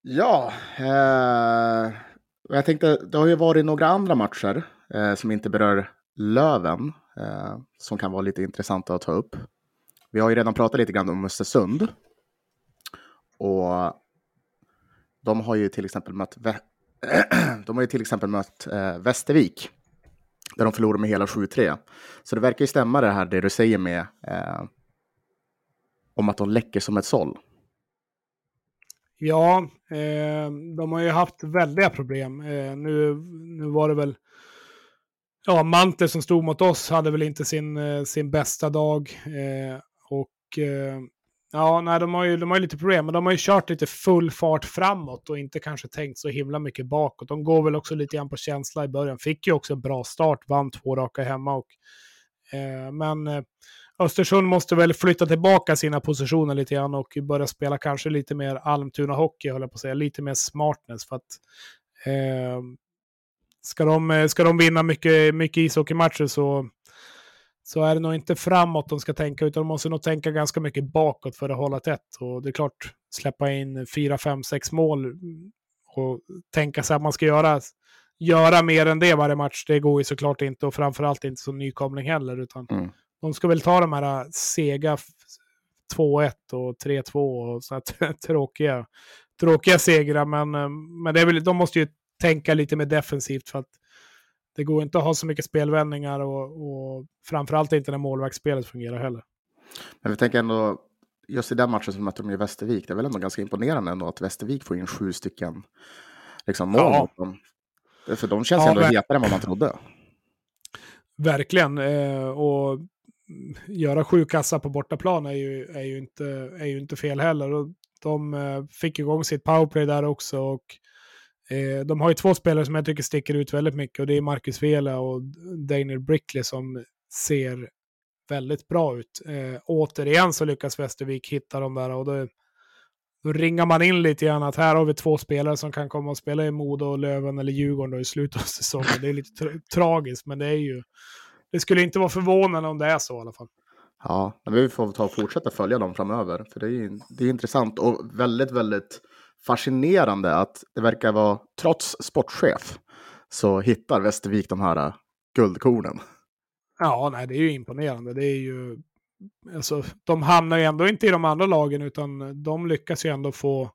Ja, eh, jag tänkte, det har ju varit några andra matcher eh, som inte berör Löven, eh, som kan vara lite intressanta att ta upp. Vi har ju redan pratat lite grann om Östersund. Och de har ju till exempel mött, de har ju till exempel mött eh, Västervik. Där de förlorade med hela 7-3. Så det verkar ju stämma det här det du säger med eh, om att de läcker som ett såll. Ja, eh, de har ju haft väldiga problem. Eh, nu, nu var det väl... Ja, Mante som stod mot oss hade väl inte sin, eh, sin bästa dag. Eh, och eh, ja, nej, de har, ju, de har ju lite problem, men de har ju kört lite full fart framåt och inte kanske tänkt så himla mycket bakåt. De går väl också lite grann på känsla i början. Fick ju också en bra start, vann två raka hemma. Och, eh, men eh, Östersund måste väl flytta tillbaka sina positioner lite grann och börja spela kanske lite mer Almtuna-hockey, höll jag på att säga. Lite mer smartness. För att, eh, ska, de, eh, ska de vinna mycket, mycket ishockeymatcher så så är det nog inte framåt de ska tänka, utan de måste nog tänka ganska mycket bakåt för att hålla tätt. Och det är klart, släppa in fyra, fem, sex mål och tänka sig att man ska göra, göra mer än det varje match, det går ju såklart inte. Och framförallt inte som nykomling heller, utan mm. de ska väl ta de här sega 2-1 och 3-2 och sådana tråkiga, tråkiga segrar. Men, men det är väl, de måste ju tänka lite mer defensivt för att det går inte att ha så mycket spelvändningar och, och framförallt inte när målvaktsspelet fungerar heller. Men vi tänker ändå, just i den matchen som mötte de i Västervik, det är väl ändå ganska imponerande ändå att Västervik får in sju stycken liksom, mål ja. mot dem. För de känns ja, ändå men... hetare än vad man trodde. verkligen. Eh, och göra sju kassar på bortaplan är ju, är ju, inte, är ju inte fel heller. Och de eh, fick igång sitt powerplay där också. Och, eh, de har ju två spelare som jag tycker sticker ut väldigt mycket och det är Marcus Vela och Daniel Brickley som ser väldigt bra ut. Eh, återigen så lyckas Västervik hitta de där och då, då ringar man in lite grann att här har vi två spelare som kan komma och spela i Modo och Löven eller Djurgården då i slutet av säsongen. Det är lite tra tragiskt, men det är ju... Det skulle inte vara förvånande om det är så i alla fall. Ja, men vi får ta och fortsätta följa dem framöver. För det är, det är intressant och väldigt, väldigt fascinerande att det verkar vara, trots sportchef, så hittar Västervik de här äh, guldkornen. Ja, nej, det är ju imponerande. Det är ju... Alltså, de hamnar ju ändå inte i de andra lagen, utan de lyckas ju ändå få,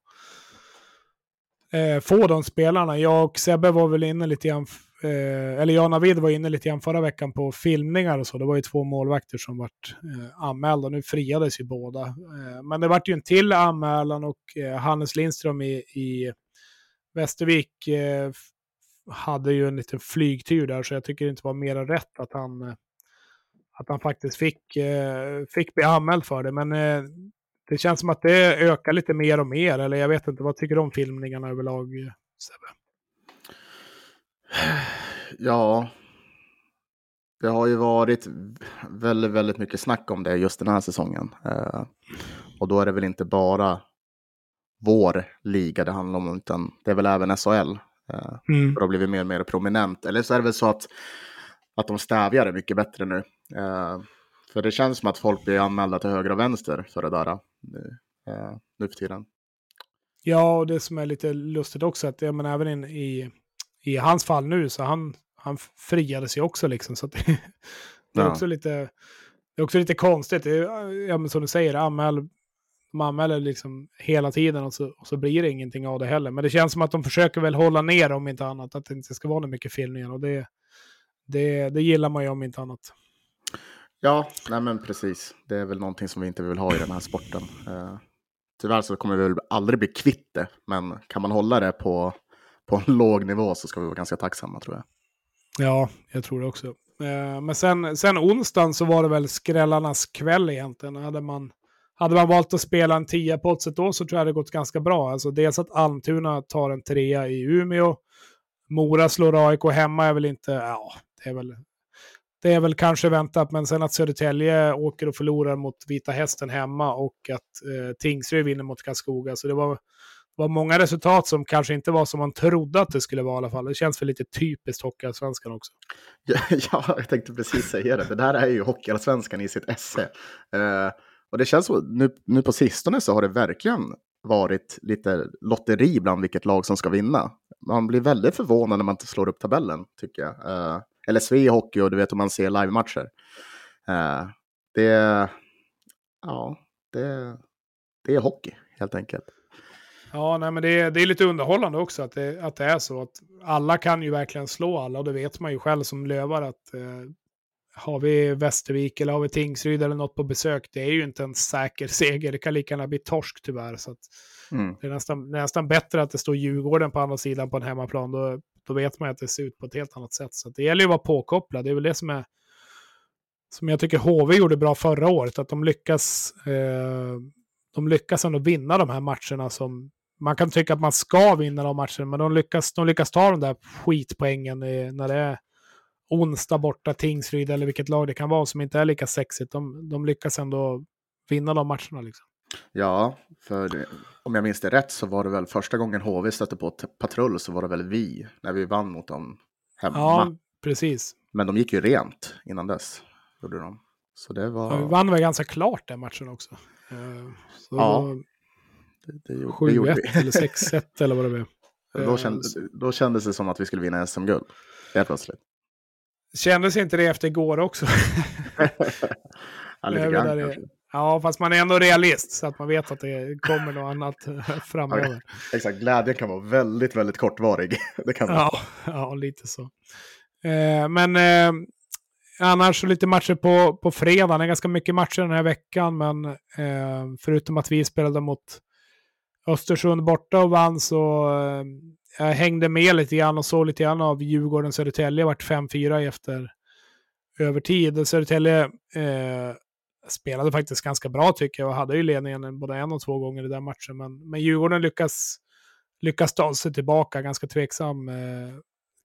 eh, få de spelarna. Jag och Sebbe var väl inne lite grann, eh, eller jag och Navid var inne lite grann förra veckan på filmningar och så. Det var ju två målvakter som vart eh, anmälda. Nu friades ju båda. Eh, men det vart ju en till anmälan och eh, Hannes Lindström i, i Västervik eh, hade ju en liten flygtur där, så jag tycker det inte var mer än rätt att han eh, att han faktiskt fick, eh, fick bli anmäld för det. Men eh, det känns som att det ökar lite mer och mer. Eller jag vet inte, vad tycker du om filmningarna överlag, Sebbe? Ja, det har ju varit väldigt, väldigt mycket snack om det just den här säsongen. Eh, och då är det väl inte bara vår liga det handlar om, utan det är väl även SHL. Eh, mm. det har blivit mer och mer prominent. Eller så är det väl så att att de stävjar det mycket bättre nu. Uh, för det känns som att folk blir anmälda till höger och vänster för det där uh, nu för tiden. Ja, och det som är lite lustigt också, att jag menar, även in, i, i hans fall nu, så han, han friade sig också liksom. Så det, det, är också lite, det är också lite konstigt. Det är, ja, men som du säger, anmäl, de anmäler liksom hela tiden och så, och så blir det ingenting av det heller. Men det känns som att de försöker väl hålla ner om inte annat, att det inte ska vara så mycket filmningar. Och det, det, det gillar man ju om inte annat. Ja, nej men precis. Det är väl någonting som vi inte vill ha i den här sporten. Uh, tyvärr så kommer vi väl aldrig bli kvitt det, men kan man hålla det på, på en låg nivå så ska vi vara ganska tacksamma tror jag. Ja, jag tror det också. Eh, men sen, sen onsdagen så var det väl skrällarnas kväll egentligen. Hade man, hade man valt att spela en tia på oddset då så tror jag det gått ganska bra. Alltså dels att Almtuna tar en trea i Umeå. Mora slår AIK hemma är väl inte, ja, det är väl, det är väl kanske väntat, men sen att Södertälje åker och förlorar mot Vita Hästen hemma och att eh, Tingsryd vinner mot Karlskoga. Så det var, var många resultat som kanske inte var som man trodde att det skulle vara i alla fall. Det känns väl lite typiskt Hockeyallsvenskan också. Ja, ja, jag tänkte precis säga det. Det där är ju Hockeyallsvenskan i sitt esse. Uh, och det känns så, nu, nu på sistone så har det verkligen varit lite lotteri bland vilket lag som ska vinna. Man blir väldigt förvånad när man inte slår upp tabellen, tycker jag. Uh, eller Svea Hockey och du vet om man ser live-matcher. Uh, det, ja, det, det är hockey helt enkelt. Ja, nej, men det är, det är lite underhållande också att det, att det är så. att Alla kan ju verkligen slå alla och det vet man ju själv som lövar att eh, har vi Västervik eller har vi Tingsryd eller något på besök, det är ju inte en säker seger. Det kan lika gärna bli torsk tyvärr. Så mm. Det är nästan, nästan bättre att det står Djurgården på andra sidan på en hemmaplan. Då, då vet man att det ser ut på ett helt annat sätt. Så det gäller ju att vara påkopplad. Det är väl det som är som jag tycker HV gjorde bra förra året, att de lyckas, eh, de lyckas ändå vinna de här matcherna som man kan tycka att man ska vinna de matcherna, men de lyckas, de lyckas ta de där skitpoängen när det är onsdag borta Tingsryd eller vilket lag det kan vara som inte är lika sexigt. De, de lyckas ändå vinna de matcherna. Liksom. Ja, för det, om jag minns det rätt så var det väl första gången HV stötte på patrull så var det väl vi när vi vann mot dem hemma. Ja, precis. Men de gick ju rent innan dess. Gjorde de. Så det var... Ja, vi vann väl ganska klart den matchen också. Eh, så ja, det, det, 7-1 eller 6-1 eller vad det blev. Då, kändes, då kändes det som att vi skulle vinna SM-guld. Helt plötsligt. Kändes inte det efter igår också? ja, lite grann, det, ja, fast man är ändå realist så att man vet att det kommer något annat framöver. Ja, exakt, glädjen kan vara väldigt, väldigt kortvarig. det kan ja, ja, lite så. Eh, men eh, annars så lite matcher på, på fredag. Det är ganska mycket matcher den här veckan, men eh, förutom att vi spelade mot Östersund borta och vann så eh, jag hängde med lite grann och såg lite grann av Djurgården Södertälje. vart 5-4 efter, över tid. Södertälje eh, spelade faktiskt ganska bra tycker jag och hade ju ledningen både en och två gånger i den matchen. Men, men Djurgården lyckas, lyckas ta sig tillbaka, ganska tveksam eh,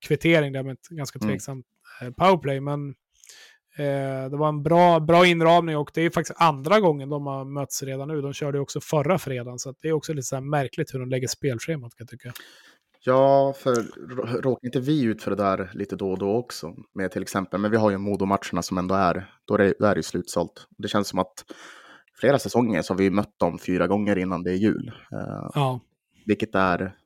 kvittering där med ett ganska mm. tveksam mm. powerplay. Men eh, det var en bra, bra inramning och det är faktiskt andra gången de har mötts redan nu. De körde ju också förra fredagen, så det är också lite så märkligt hur de lägger spelschemat kan jag tycka. Ja, för råkar inte vi ut för det där lite då och då också? Med till exempel, men vi har ju Modo-matcherna som ändå är, då är det, är det slutsålt. Det känns som att flera säsonger så har vi mött dem fyra gånger innan det är jul. Uh, ja. Vilket är,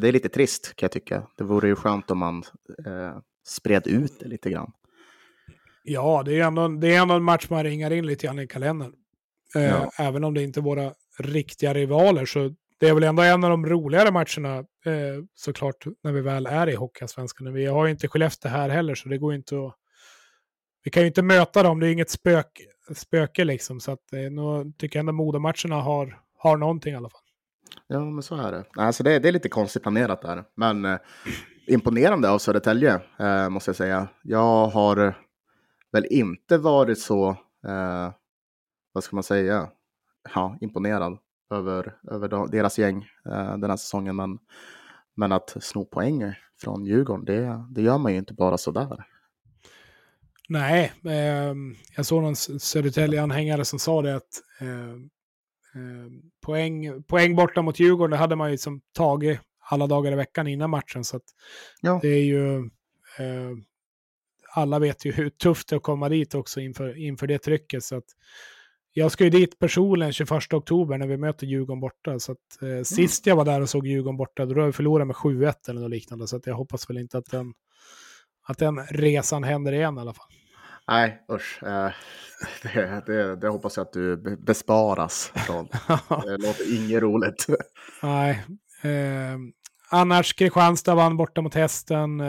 det är lite trist kan jag tycka. Det vore ju skönt om man uh, spred ut det lite grann. Ja, det är ändå, det är ändå en match man ringar in lite grann i kalendern. Uh, ja. Även om det inte är våra riktiga rivaler så det är väl ändå en av de roligare matcherna eh, såklart när vi väl är i Hockeyallsvenskan. Vi har ju inte Skellefteå här heller så det går inte att... Vi kan ju inte möta dem, det är inget spök, spöke liksom. Så att, eh, nu tycker jag ändå Modomatcherna har, har någonting i alla fall. Ja, men så är det. Alltså det, det är lite konstigt planerat där. Men eh, imponerande av Södertälje, eh, måste jag säga. Jag har väl inte varit så, eh, vad ska man säga, ja, imponerad över, över deras gäng eh, den här säsongen. Men, men att sno poäng från Djurgården, det, det gör man ju inte bara sådär. Nej, eh, jag såg någon Södertälje-anhängare som sa det att eh, poäng, poäng borta mot Djurgården, det hade man ju som tagit alla dagar i veckan innan matchen. Så ja. det är ju... Eh, alla vet ju hur tufft det är att komma dit också inför, inför det trycket. Så att, jag ska ju dit personligen 21 oktober när vi möter Djurgården borta. Så att, eh, mm. Sist jag var där och såg Djurgården borta, då vi förlorat med 7-1 eller något liknande. Så att jag hoppas väl inte att den, att den resan händer igen i alla fall. Nej, usch. Eh, det, det, det, hoppas jag att du besparas från. det låter inget roligt. Nej. Eh, annars, Kristianstad vann borta mot hästen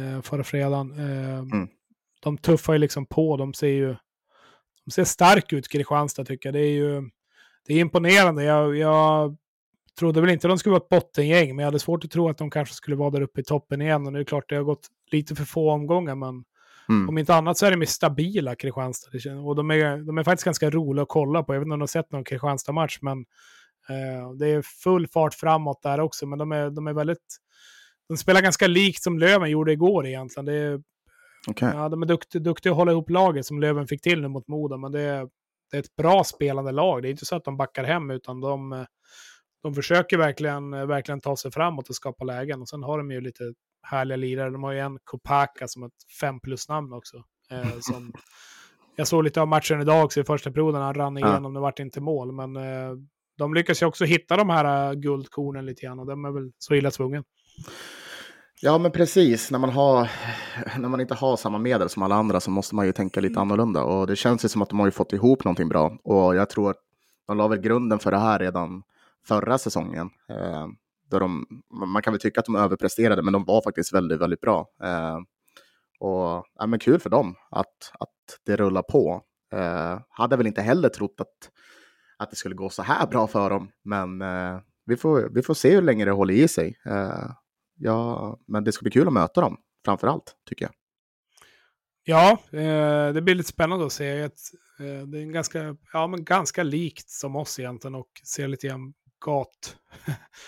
eh, förra fredagen. Eh, mm. De tuffar ju liksom på. De ser ju de ser stark ut, Kristianstad tycker jag. Det är ju det är imponerande. Jag, jag trodde väl inte de skulle vara ett bottengäng, men jag hade svårt att tro att de kanske skulle vara där uppe i toppen igen. Och det är klart, det har gått lite för få omgångar, men mm. om inte annat så är de stabila, Kristianstad. Och de är, de är faktiskt ganska roliga att kolla på. Jag vet inte om du har sett någon Kristianstad-match, men eh, det är full fart framåt där också. Men de är, de är väldigt... De spelar ganska likt som Löven gjorde igår egentligen. Det är Okay. Ja, de är duktiga, duktiga att hålla ihop laget som Löven fick till nu mot Modo, men det är, det är ett bra spelande lag. Det är inte så att de backar hem, utan de, de försöker verkligen, verkligen ta sig framåt och skapa lägen. Och sen har de ju lite härliga lirare. De har ju en Kopaka som ett fem plus-namn också. Eh, som, jag såg lite av matchen idag också i första perioden. Han rann igenom, ja. det vart inte mål. Men eh, de lyckas ju också hitta de här guldkornen lite grann och de är väl så illa tvungen. Ja, men precis. När man, har, när man inte har samma medel som alla andra så måste man ju tänka lite mm. annorlunda. Och det känns ju som att de har ju fått ihop någonting bra. Och jag tror att de la väl grunden för det här redan förra säsongen. Eh, då de, man kan väl tycka att de överpresterade, men de var faktiskt väldigt, väldigt bra. Eh, och ja, men kul för dem att, att det rullar på. Eh, hade väl inte heller trott att, att det skulle gå så här bra för dem, men eh, vi, får, vi får se hur länge det håller i sig. Eh, ja, men det ska bli kul att möta dem, framför allt, tycker jag. Ja, eh, det blir lite spännande att se. Ett, eh, det är en ganska, ja, men ganska likt som oss egentligen och ser lite grann gat,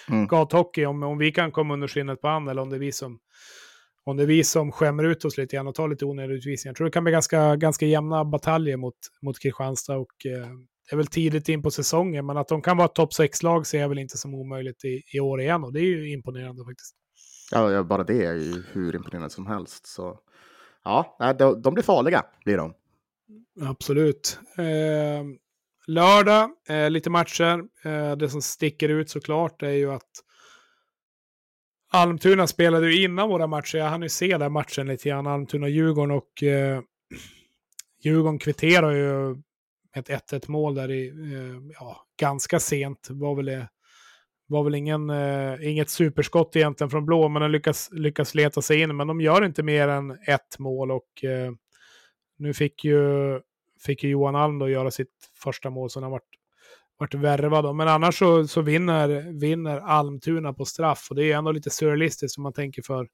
mm. gathockey. Om, om vi kan komma under skinnet på andra eller om det är vi som om det är vi som skämmer ut oss lite grann och tar lite onödiga utvisningar. Jag tror det kan bli ganska, ganska jämna bataljer mot, mot Kristianstad och eh, det är väl tidigt in på säsongen, men att de kan vara ett topp 6-lag ser jag väl inte som omöjligt i, i år igen och det är ju imponerande faktiskt. Ja, bara det är ju hur imponerande som helst. Så ja, de, de blir farliga, blir de. Absolut. Eh, lördag, eh, lite matcher. Eh, det som sticker ut såklart är ju att Almtuna spelade ju innan våra matcher. Jag hann ju se den matchen lite grann, Almtuna-Djurgården och eh, Djurgården kvitterar ju ett 1-1 mål där i, eh, ja, ganska sent. Var väl det var väl ingen, eh, inget superskott egentligen från blå, men den lyckas, lyckas leta sig in. Men de gör inte mer än ett mål och eh, nu fick ju, fick ju Johan Alm då göra sitt första mål, så han har varit, varit värvad. Men annars så, så vinner, vinner Almtuna på straff och det är ändå lite surrealistiskt om man tänker för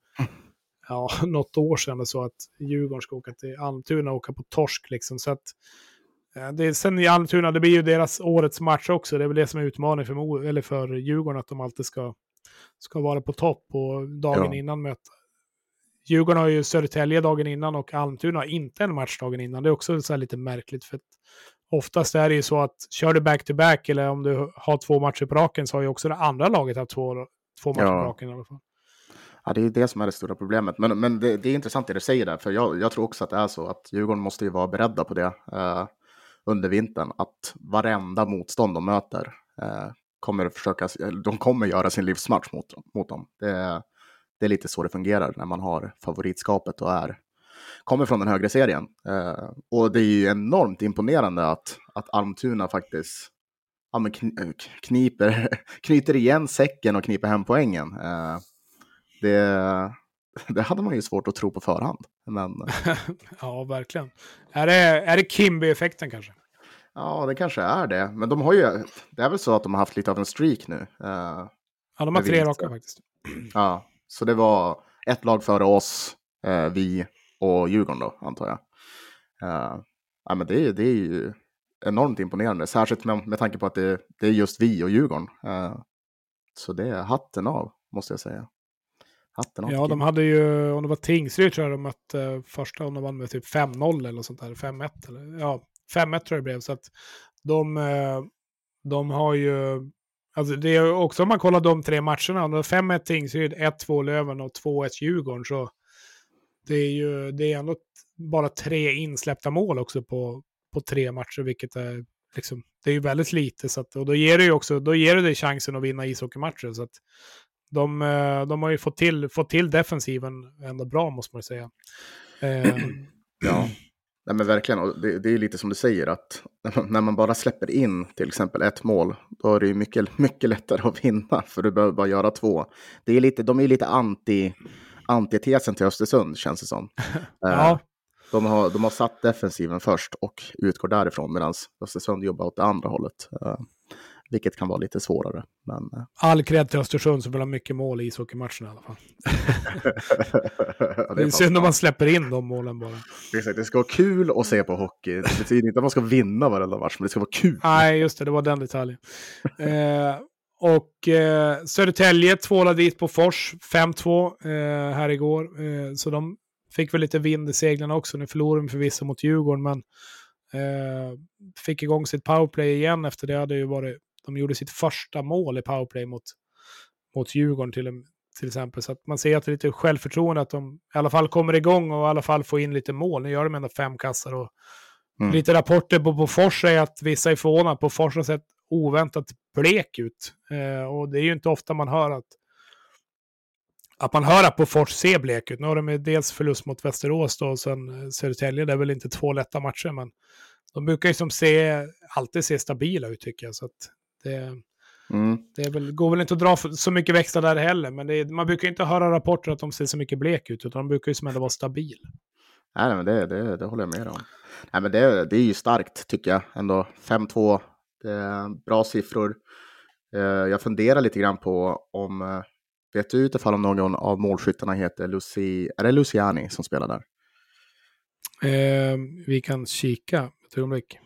ja, något år sedan så att Djurgården ska åka till Almtuna och åka på torsk. Liksom. Så att, det, sen i Almtuna, det blir ju deras årets match också. Det är väl det som är utmaningen för, eller för Djurgården, att de alltid ska, ska vara på topp och dagen ja. innan möta. Djurgården har ju Södertälje dagen innan och Almtuna har inte en match dagen innan. Det är också så lite märkligt. för Oftast är det ju så att kör du back-to-back -back, eller om du har två matcher på raken så har ju också det andra laget haft två, två matcher ja. på raken i alla fall. Ja, det är det som är det stora problemet. Men, men det, det är intressant det du säger där, för jag, jag, tror också att det är så att Djurgården måste ju vara beredda på det eh, under vintern, att varenda motstånd de möter eh, kommer försöka, de kommer göra sin livsmatch mot, mot dem. Det, det är lite så det fungerar när man har favoritskapet och är, kommer från den högre serien. Eh, och det är ju enormt imponerande att, att Almtuna faktiskt ja, men eh, kniper, knyter igen säcken och kniper hem poängen. Eh, det, det hade man ju svårt att tro på förhand. Men... ja, verkligen. Är det, är det Kimby-effekten kanske? Ja, det kanske är det. Men de har ju, det är väl så att de har haft lite av en streak nu. Eh, ja, de har tre raka faktiskt. Ja, så det var ett lag före oss, eh, vi och Djurgården då, antar jag. Uh, ja, men det, det är ju enormt imponerande, särskilt med, med tanke på att det, det är just vi och Djurgården. Uh, så det är hatten av, måste jag säga. Hatten av. Ja, de hade ju, om det var Tingsryd tror jag de mötte första, om de vann med typ 5-0 eller sånt där, 5-1 eller ja, 5-1 tror jag det blev. Så att de, eh, de har ju Alltså det är också om man kollar de tre matcherna, 5-1 Tingsryd, 1-2 Löven och 2-1 Djurgården, så det är ju det är ändå bara tre insläppta mål också på, på tre matcher, vilket är liksom, det är ju väldigt lite. Så att, och då ger det ju också, då ger det dig chansen att vinna ishockeymatcher. Så att de, eh, de har ju fått till, fått till defensiven ändå bra, måste man säga. Eh, ja. Nej, men verkligen, och det, det är lite som du säger att när man bara släpper in till exempel ett mål, då är det ju mycket, mycket lättare att vinna, för du behöver bara göra två. Det är lite, de är lite anti, antitesen till Östersund, känns det som. ja. Eh, de har, de har satt defensiven först och utgår därifrån, medan Östersund jobbar åt det andra hållet. Vilket kan vara lite svårare. Men... Eh. All cred till Östersund som vill ha mycket mål i ishockeymatchen i alla fall. ja, det, är är synd om man släpper in de målen bara. Exakt, det ska vara kul att se på hockey. Det betyder inte att man ska vinna varenda match, men det ska vara kul. Nej, just det, det var den detaljen. eh, och eh, Södertälje tvålade dit på Fors, 5-2 eh, här igår. Eh, så de fick väl lite vind i seglarna också. Nu förlorade de förvisso mot Djurgården, men eh, fick igång sitt powerplay igen efter det. hade ju varit de gjorde sitt första mål i powerplay mot, mot Djurgården till, till exempel. Så att man ser att det är lite självförtroende att de i alla fall kommer igång och i alla fall får in lite mål. Nu gör de ändå fem kassar och mm. lite rapporter på Bofors är att vissa är förvånade. Bofors har sett oväntat blek ut. Eh, och det är ju inte ofta man hör att att man hör att Bofors ser blek ut. Nu har de dels förlust mot Västerås då, och sen eh, Södertälje. Det är väl inte två lätta matcher, men de brukar ju som se, alltid se stabila ut tycker jag. Så att det, mm. det väl, går väl inte att dra så mycket växlar där heller, men är, man brukar inte höra rapporter att de ser så mycket blek ut, utan de brukar ju som ändå vara stabil. Nej, men det, det, det håller jag med om. Nej, men det, det är ju starkt tycker jag ändå. 5-2, bra siffror. Eh, jag funderar lite grann på om, eh, vet du utifall om någon av målskyttarna heter Lucy, är det Luciani som spelar där? Eh, vi kan kika ett ögonblick.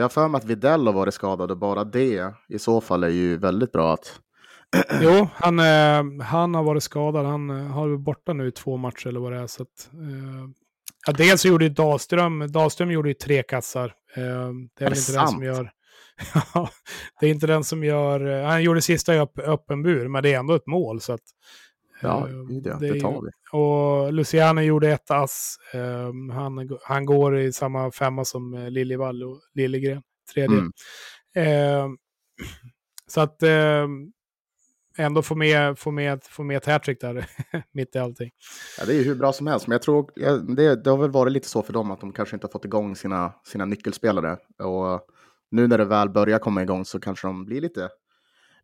Jag har för mig att Videll har varit skadad och bara det i så fall är ju väldigt bra att... jo, han, eh, han har varit skadad. Han eh, har varit borta nu i två matcher eller vad det är. Så att, eh, ja, dels så gjorde ju Dahlström, Dahlström gjorde ju tre kassar. Eh, det är, är väl inte sant? den som gör... det är inte den som gör... Eh, han gjorde sista i öppen bur, men det är ändå ett mål. Så att, Ja, eh, det, det, det tar vi. Och Luciano gjorde ett ass. Um, han, han går i samma femma som Liljevall och Liljegren, tredje. Mm. Uh, så att uh, ändå få med, få med, få med ett hattrick där mitt i allting. Ja, det är ju hur bra som helst, men jag tror ja, det, det har väl varit lite så för dem att de kanske inte har fått igång sina, sina nyckelspelare. Och nu när det väl börjar komma igång så kanske de blir lite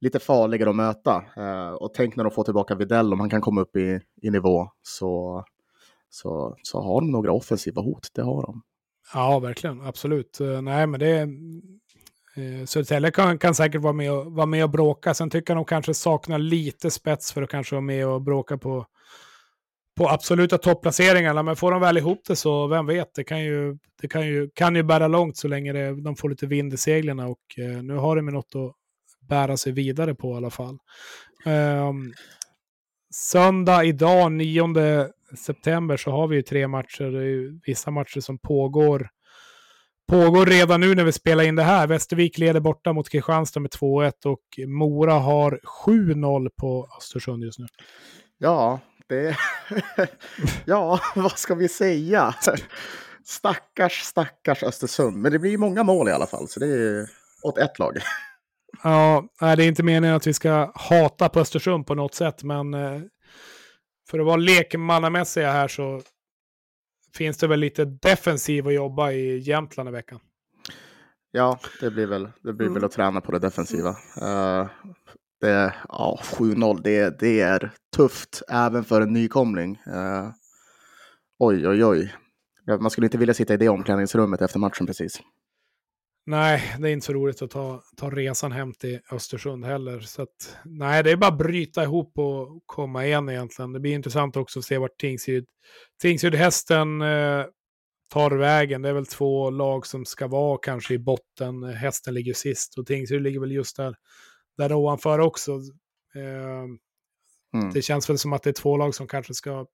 lite farligare att möta. Eh, och tänk när de får tillbaka Videll, om han kan komma upp i, i nivå, så, så, så har de några offensiva hot. Det har de. Ja, verkligen. Absolut. Uh, nej, men det... Uh, Södertälje kan, kan säkert vara med, och, vara med och bråka. Sen tycker jag de kanske saknar lite spets för att kanske vara med och bråka på, på absoluta topplaceringarna. Men får de väl ihop det så, vem vet, det kan ju, det kan ju, kan ju bära långt så länge det, de får lite vind i seglen. Och eh, nu har de något att bära sig vidare på i alla fall. Um, söndag idag, 9 september, så har vi ju tre matcher. Det är vissa matcher som pågår pågår redan nu när vi spelar in det här. Västervik leder borta mot Kristianstad med 2-1 och Mora har 7-0 på Östersund just nu. Ja, det... ja, vad ska vi säga? Stackars, stackars Östersund. Men det blir många mål i alla fall, så det är åt ett lag. Ja, det är inte meningen att vi ska hata på Östersund på något sätt, men eh, för att vara lekmannamässiga här så finns det väl lite defensiv att jobba i Jämtland i veckan. Ja, det blir väl, det blir väl att träna på det defensiva. Uh, det, ja, 7-0, det, det är tufft även för en nykomling. Uh, oj, oj, oj. Man skulle inte vilja sitta i det omklädningsrummet efter matchen precis. Nej, det är inte så roligt att ta, ta resan hem till Östersund heller. Så att, nej, det är bara att bryta ihop och komma igen egentligen. Det blir intressant också att se vart Tingsryd, Tingsryd-hästen eh, tar vägen. Det är väl två lag som ska vara kanske i botten. Hästen ligger sist och Tingsryd ligger väl just där, där ovanför också. Eh, mm. Det känns väl som att det är två lag som kanske ska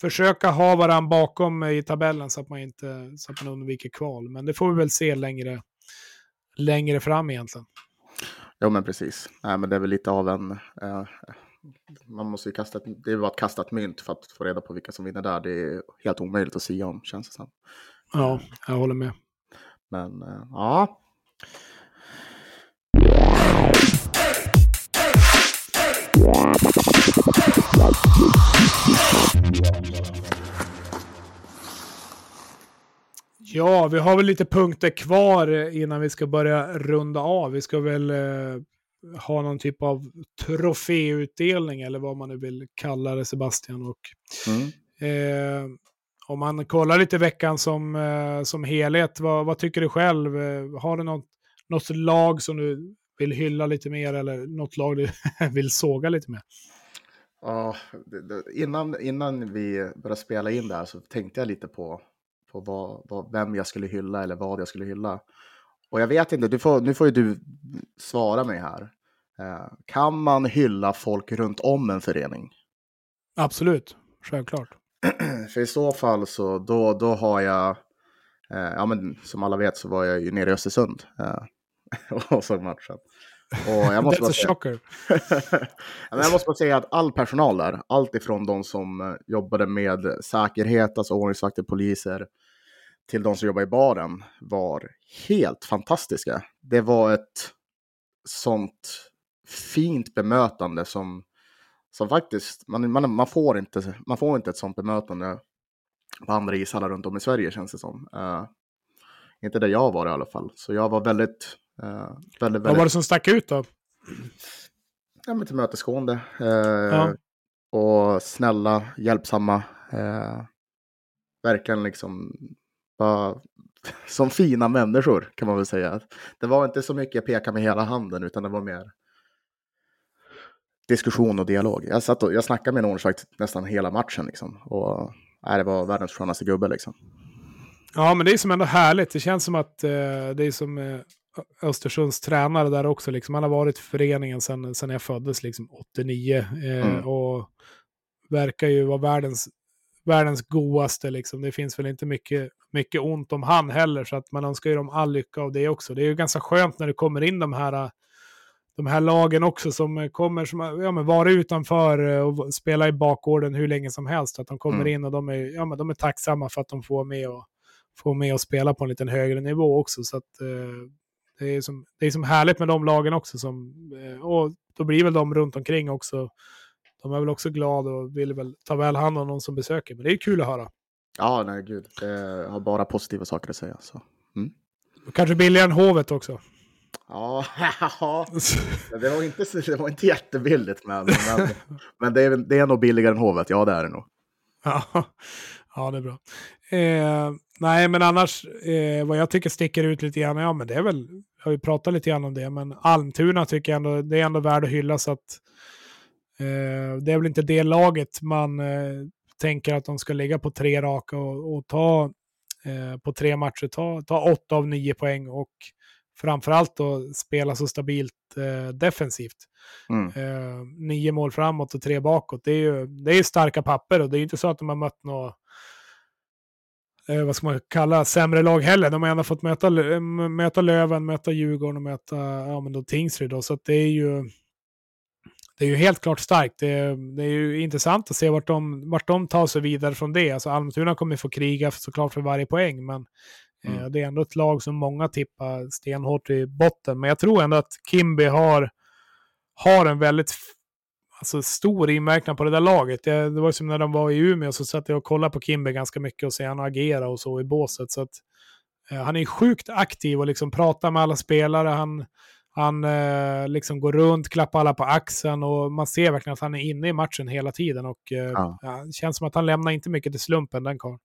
försöka ha varandra bakom i tabellen så att man inte så att man undviker kval. Men det får vi väl se längre, längre fram egentligen. Jo, men precis. Nej, men det är väl lite av en... Eh, man måste ju kasta det är bara att kasta ett mynt för att få reda på vilka som vinner där. Det är helt omöjligt att säga om, känns det som. Ja, jag håller med. Men eh, ja. Ja, vi har väl lite punkter kvar innan vi ska börja runda av. Vi ska väl eh, ha någon typ av troféutdelning eller vad man nu vill kalla det, Sebastian. Och, mm. eh, om man kollar lite veckan som, eh, som helhet, vad, vad, tycker du själv? Eh, har du något, något lag som du vill hylla lite mer eller något lag du vill såga lite mer? Ja, innan, innan vi började spela in där så tänkte jag lite på på vad, vad, vem jag skulle hylla eller vad jag skulle hylla. Och jag vet inte, du får, nu får ju du svara mig här. Eh, kan man hylla folk runt om en förening? Absolut, självklart. För i så fall så då, då har jag, eh, ja men som alla vet så var jag ju nere i Östersund eh, och såg matchen. Och jag måste That's a shocker. jag måste bara säga att all personal där, allt ifrån de som eh, jobbade med säkerhet, alltså ordningsvakter, poliser, till de som jobbar i baren var helt fantastiska. Det var ett sånt fint bemötande som, som faktiskt, man, man, man, får inte, man får inte ett sånt bemötande på andra ishallar runt om i Sverige känns det som. Uh, inte där jag var i alla fall. Så jag var väldigt, uh, väldigt, väldigt... Vad var det som stack ut då? Ja, men tillmötesgående. Uh, ja. Och snälla, hjälpsamma. verkligen liksom var som fina människor kan man väl säga. Det var inte så mycket peka med hela handen utan det var mer diskussion och dialog. Jag, satt och, jag snackade med en ordningsvakt nästan hela matchen liksom. Och nej, det var världens skönaste gubbe liksom. Ja, men det är som ändå härligt. Det känns som att eh, det är som eh, Östersunds tränare där också. Liksom. Han har varit i föreningen sedan jag föddes, liksom 89. Eh, mm. Och verkar ju vara världens världens godaste. Liksom. Det finns väl inte mycket, mycket ont om han heller, så att man önskar ju dem all lycka av det också. Det är ju ganska skönt när det kommer in de här, de här lagen också som kommer som ja, men vara utanför och spela i bakgården hur länge som helst. Att de kommer mm. in och de är, ja, men de är tacksamma för att de får med och, får med och spela på en lite högre nivå också. Så att, eh, det, är som, det är som härligt med de lagen också. Som, eh, och då blir väl de runt omkring också de är väl också glada och vill väl ta väl hand om någon som besöker. Men det är kul att höra. Ja, nej gud. Jag har bara positiva saker att säga. Så. Mm. Kanske billigare än hovet också. Ja, det, var inte, det var inte jättebilligt, men, men, men det, är, det är nog billigare än hovet. Ja, det är det nog. Ja, ja det är bra. Eh, nej, men annars, eh, vad jag tycker sticker ut lite grann, ja men det är väl, jag har ju pratat lite grann om det, men Almtuna tycker jag ändå, det är ändå värd att hylla så att det är väl inte det laget man eh, tänker att de ska ligga på tre raka och, och ta eh, på tre matcher, ta, ta åtta av nio poäng och framförallt då spela så stabilt eh, defensivt. Mm. Eh, nio mål framåt och tre bakåt. Det är ju det är starka papper och det är inte så att de har mött något eh, vad ska man kalla sämre lag heller. De har ändå fått möta, möta Löven, möta Djurgården och möta ja, men då Tingsryd. Då, så det är ju det är ju helt klart starkt. Det är, det är ju intressant att se vart de, vart de tar sig vidare från det. Alltså Almtuna kommer få kriga såklart för varje poäng, men eh, mm. eh, det är ändå ett lag som många tippar stenhårt i botten. Men jag tror ändå att Kimby har, har en väldigt alltså, stor inverkan på det där laget. Det, det var som när de var i Umeå så satt jag och kollade på Kimby ganska mycket och se honom agera och så i båset. Så att, eh, han är sjukt aktiv och liksom pratar med alla spelare. Han han eh, liksom går runt, klappar alla på axeln och man ser verkligen att han är inne i matchen hela tiden. Och eh, ja. Ja, det känns som att han lämnar inte mycket till slumpen, den karln.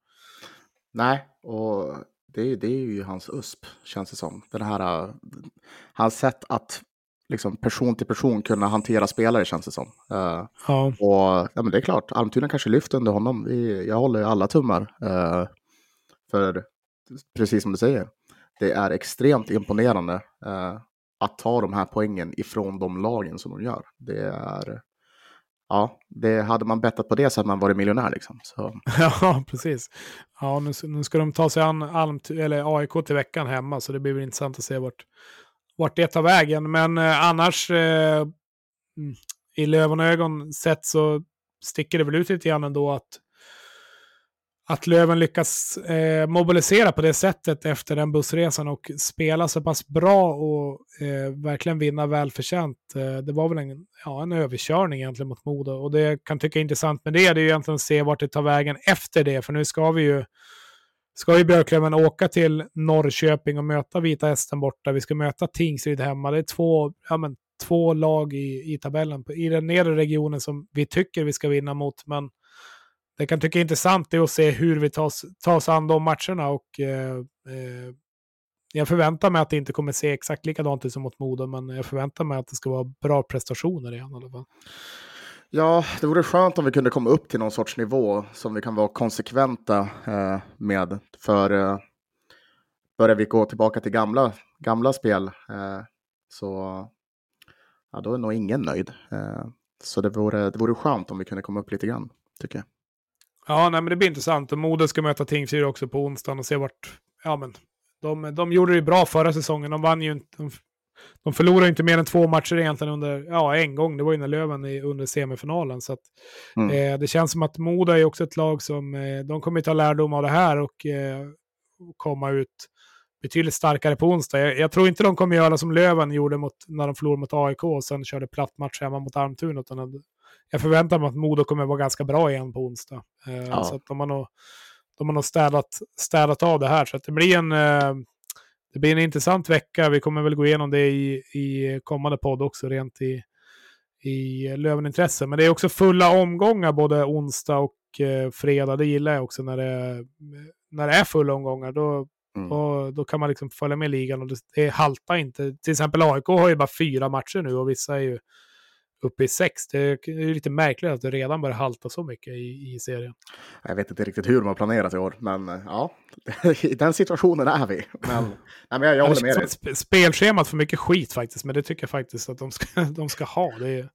Nej, och det, det är ju hans USP, känns det som. Den här, uh, hans sätt att liksom, person till person kunna hantera spelare, känns det som. Uh, ja. Och ja, men det är klart, Almtuna kanske lyfter under honom. Vi, jag håller alla tummar. Uh, för precis som du säger, det är extremt imponerande. Uh, att ta de här poängen ifrån de lagen som de gör. Det är, ja, det hade man bettat på det så hade man varit miljonär liksom. Så. Ja, precis. Ja, nu, nu ska de ta sig an Alm, eller AIK till veckan hemma, så det blir väl intressant att se vart, vart det tar vägen. Men eh, annars, eh, mm, i Lövenögon och ögon sett så sticker det väl ut lite grann ändå att att Löven lyckas eh, mobilisera på det sättet efter den bussresan och spela så pass bra och eh, verkligen vinna välförtjänt. Eh, det var väl en, ja, en överkörning egentligen mot Modo och det jag kan tycka är intressant med det, det är ju egentligen att se vart det tar vägen efter det, för nu ska vi ju ska ju Björklöven åka till Norrköping och möta Vita Hästen borta. Vi ska möta Tingsryd hemma. Det är två, ja, men, två lag i, i tabellen i den nedre regionen som vi tycker vi ska vinna mot, men jag kan tycka är intressant är att se hur vi tar, tas oss an de matcherna och eh, eh, jag förväntar mig att det inte kommer se exakt likadant ut som mot Modo, men jag förväntar mig att det ska vara bra prestationer igen i alla fall. Ja, det vore skönt om vi kunde komma upp till någon sorts nivå som vi kan vara konsekventa eh, med. För eh, börjar vi gå tillbaka till gamla, gamla spel eh, så ja, då är nog ingen nöjd. Eh, så det vore, det vore skönt om vi kunde komma upp lite grann, tycker jag. Ja, nej, men det blir intressant. Och Modo ska möta Tingsryd också på onsdagen och se vart... Ja, men de, de gjorde det bra förra säsongen. De vann ju inte... De, de förlorade inte mer än två matcher egentligen under... Ja, en gång. Det var ju när Löven i, under semifinalen. Så att, mm. eh, det känns som att Modo är också ett lag som... Eh, de kommer ta lärdom av det här och eh, komma ut betydligt starkare på onsdag. Jag, jag, tror inte de kommer göra som Löven gjorde mot, när de förlorade mot AIK och sen körde platt match hemma mot Almtuna. Utan jag förväntar mig att Modo kommer vara ganska bra igen på onsdag. Eh, ja. Så att de har nog, de har nog städat, städat av det här. Så att det blir en... Eh, det blir en intressant vecka. Vi kommer väl gå igenom det i, i kommande podd också, rent i, i Lövenintresse. Men det är också fulla omgångar både onsdag och eh, fredag. Det gillar jag också när det, när det är fulla omgångar. Då, mm. då, då kan man liksom följa med ligan och det, det haltar inte. Till exempel AIK har ju bara fyra matcher nu och vissa är ju uppe i sex. Det är lite märkligt att det redan börjar halta så mycket i, i serien. Jag vet inte riktigt hur de har planerat i år, men eh, ja, i den situationen är vi. Men, nej, men jag, jag håller med dig. Spelschemat för mycket skit faktiskt, men det tycker jag faktiskt att de ska, de ska ha. Det är,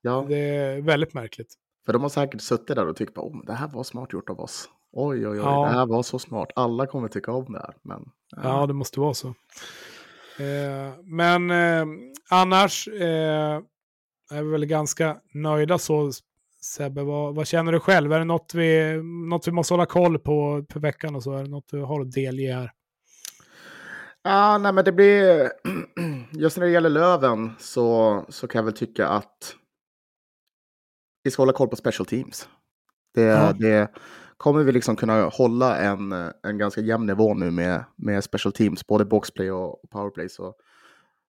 ja. det är väldigt märkligt. För de har säkert suttit där och tyckt att oh, det här var smart gjort av oss. Oj, oj, oj, ja. det här var så smart. Alla kommer tycka om det här. Men, ja. ja, det måste vara så. Eh, men eh, annars, är väl ganska nöjda så. Sebbe, vad, vad, känner du själv? Är det något vi, något vi måste hålla koll på för veckan och så? Är det något du har att delge här? Ja, nej, men det blir... Just när det gäller Löven så, så kan jag väl tycka att vi ska hålla koll på special teams. Det, ja. det kommer vi liksom kunna hålla en, en ganska jämn nivå nu med, med special teams, både boxplay och powerplay, så,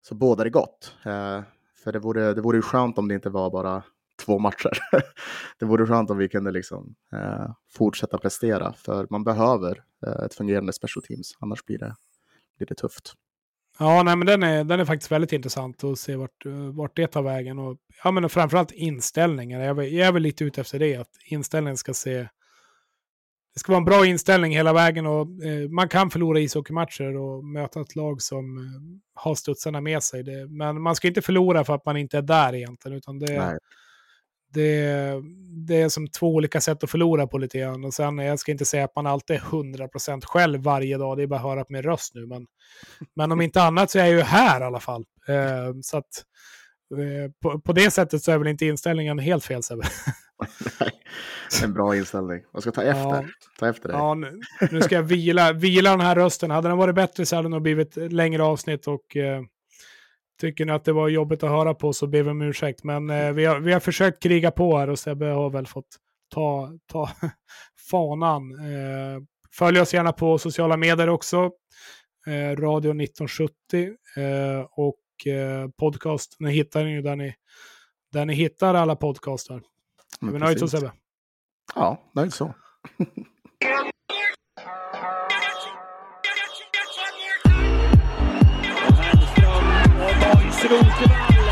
så båda är gott. Eh, för det vore, det vore ju skönt om det inte var bara två matcher. det vore skönt om vi kunde liksom, eh, fortsätta prestera, för man behöver eh, ett fungerande special teams, annars blir det, blir det tufft. Ja, nej, men den är, den är faktiskt väldigt intressant att se vart, eh, vart det tar vägen. Och, ja, men framförallt inställningar. Jag, jag är väl lite ute efter det, att inställningen ska se, det ska vara en bra inställning hela vägen och eh, man kan förlora ishockeymatcher och möta ett lag som eh, har studsarna med sig. Det, men man ska inte förlora för att man inte är där egentligen, utan det, det, det är som två olika sätt att förlora på lite grann. Och sen, jag ska inte säga att man alltid är 100% själv varje dag, det är bara att höra på min röst nu. Men, men om inte annat så är jag ju här i alla fall. Eh, så att eh, på, på, det sättet så är väl inte inställningen helt fel Sebbe. en bra inställning. Man ska ta efter. Ja, ta efter dig. Ja, nu, nu, ska jag vila, vila den här rösten. Hade den varit bättre så hade det nog blivit längre avsnitt och eh, Tycker ni att det var jobbigt att höra på så ber vi om ursäkt. Men eh, vi, har, vi har försökt kriga på här och Sebbe har väl fått ta, ta fanan. Eh, följ oss gärna på sociala medier också. Eh, Radio 1970 eh, och eh, podcast. Ni hittar ni där ni, där ni hittar alla podcastar. Är vi nöjda så Sebbe? Ja, det är så. Rosenberg.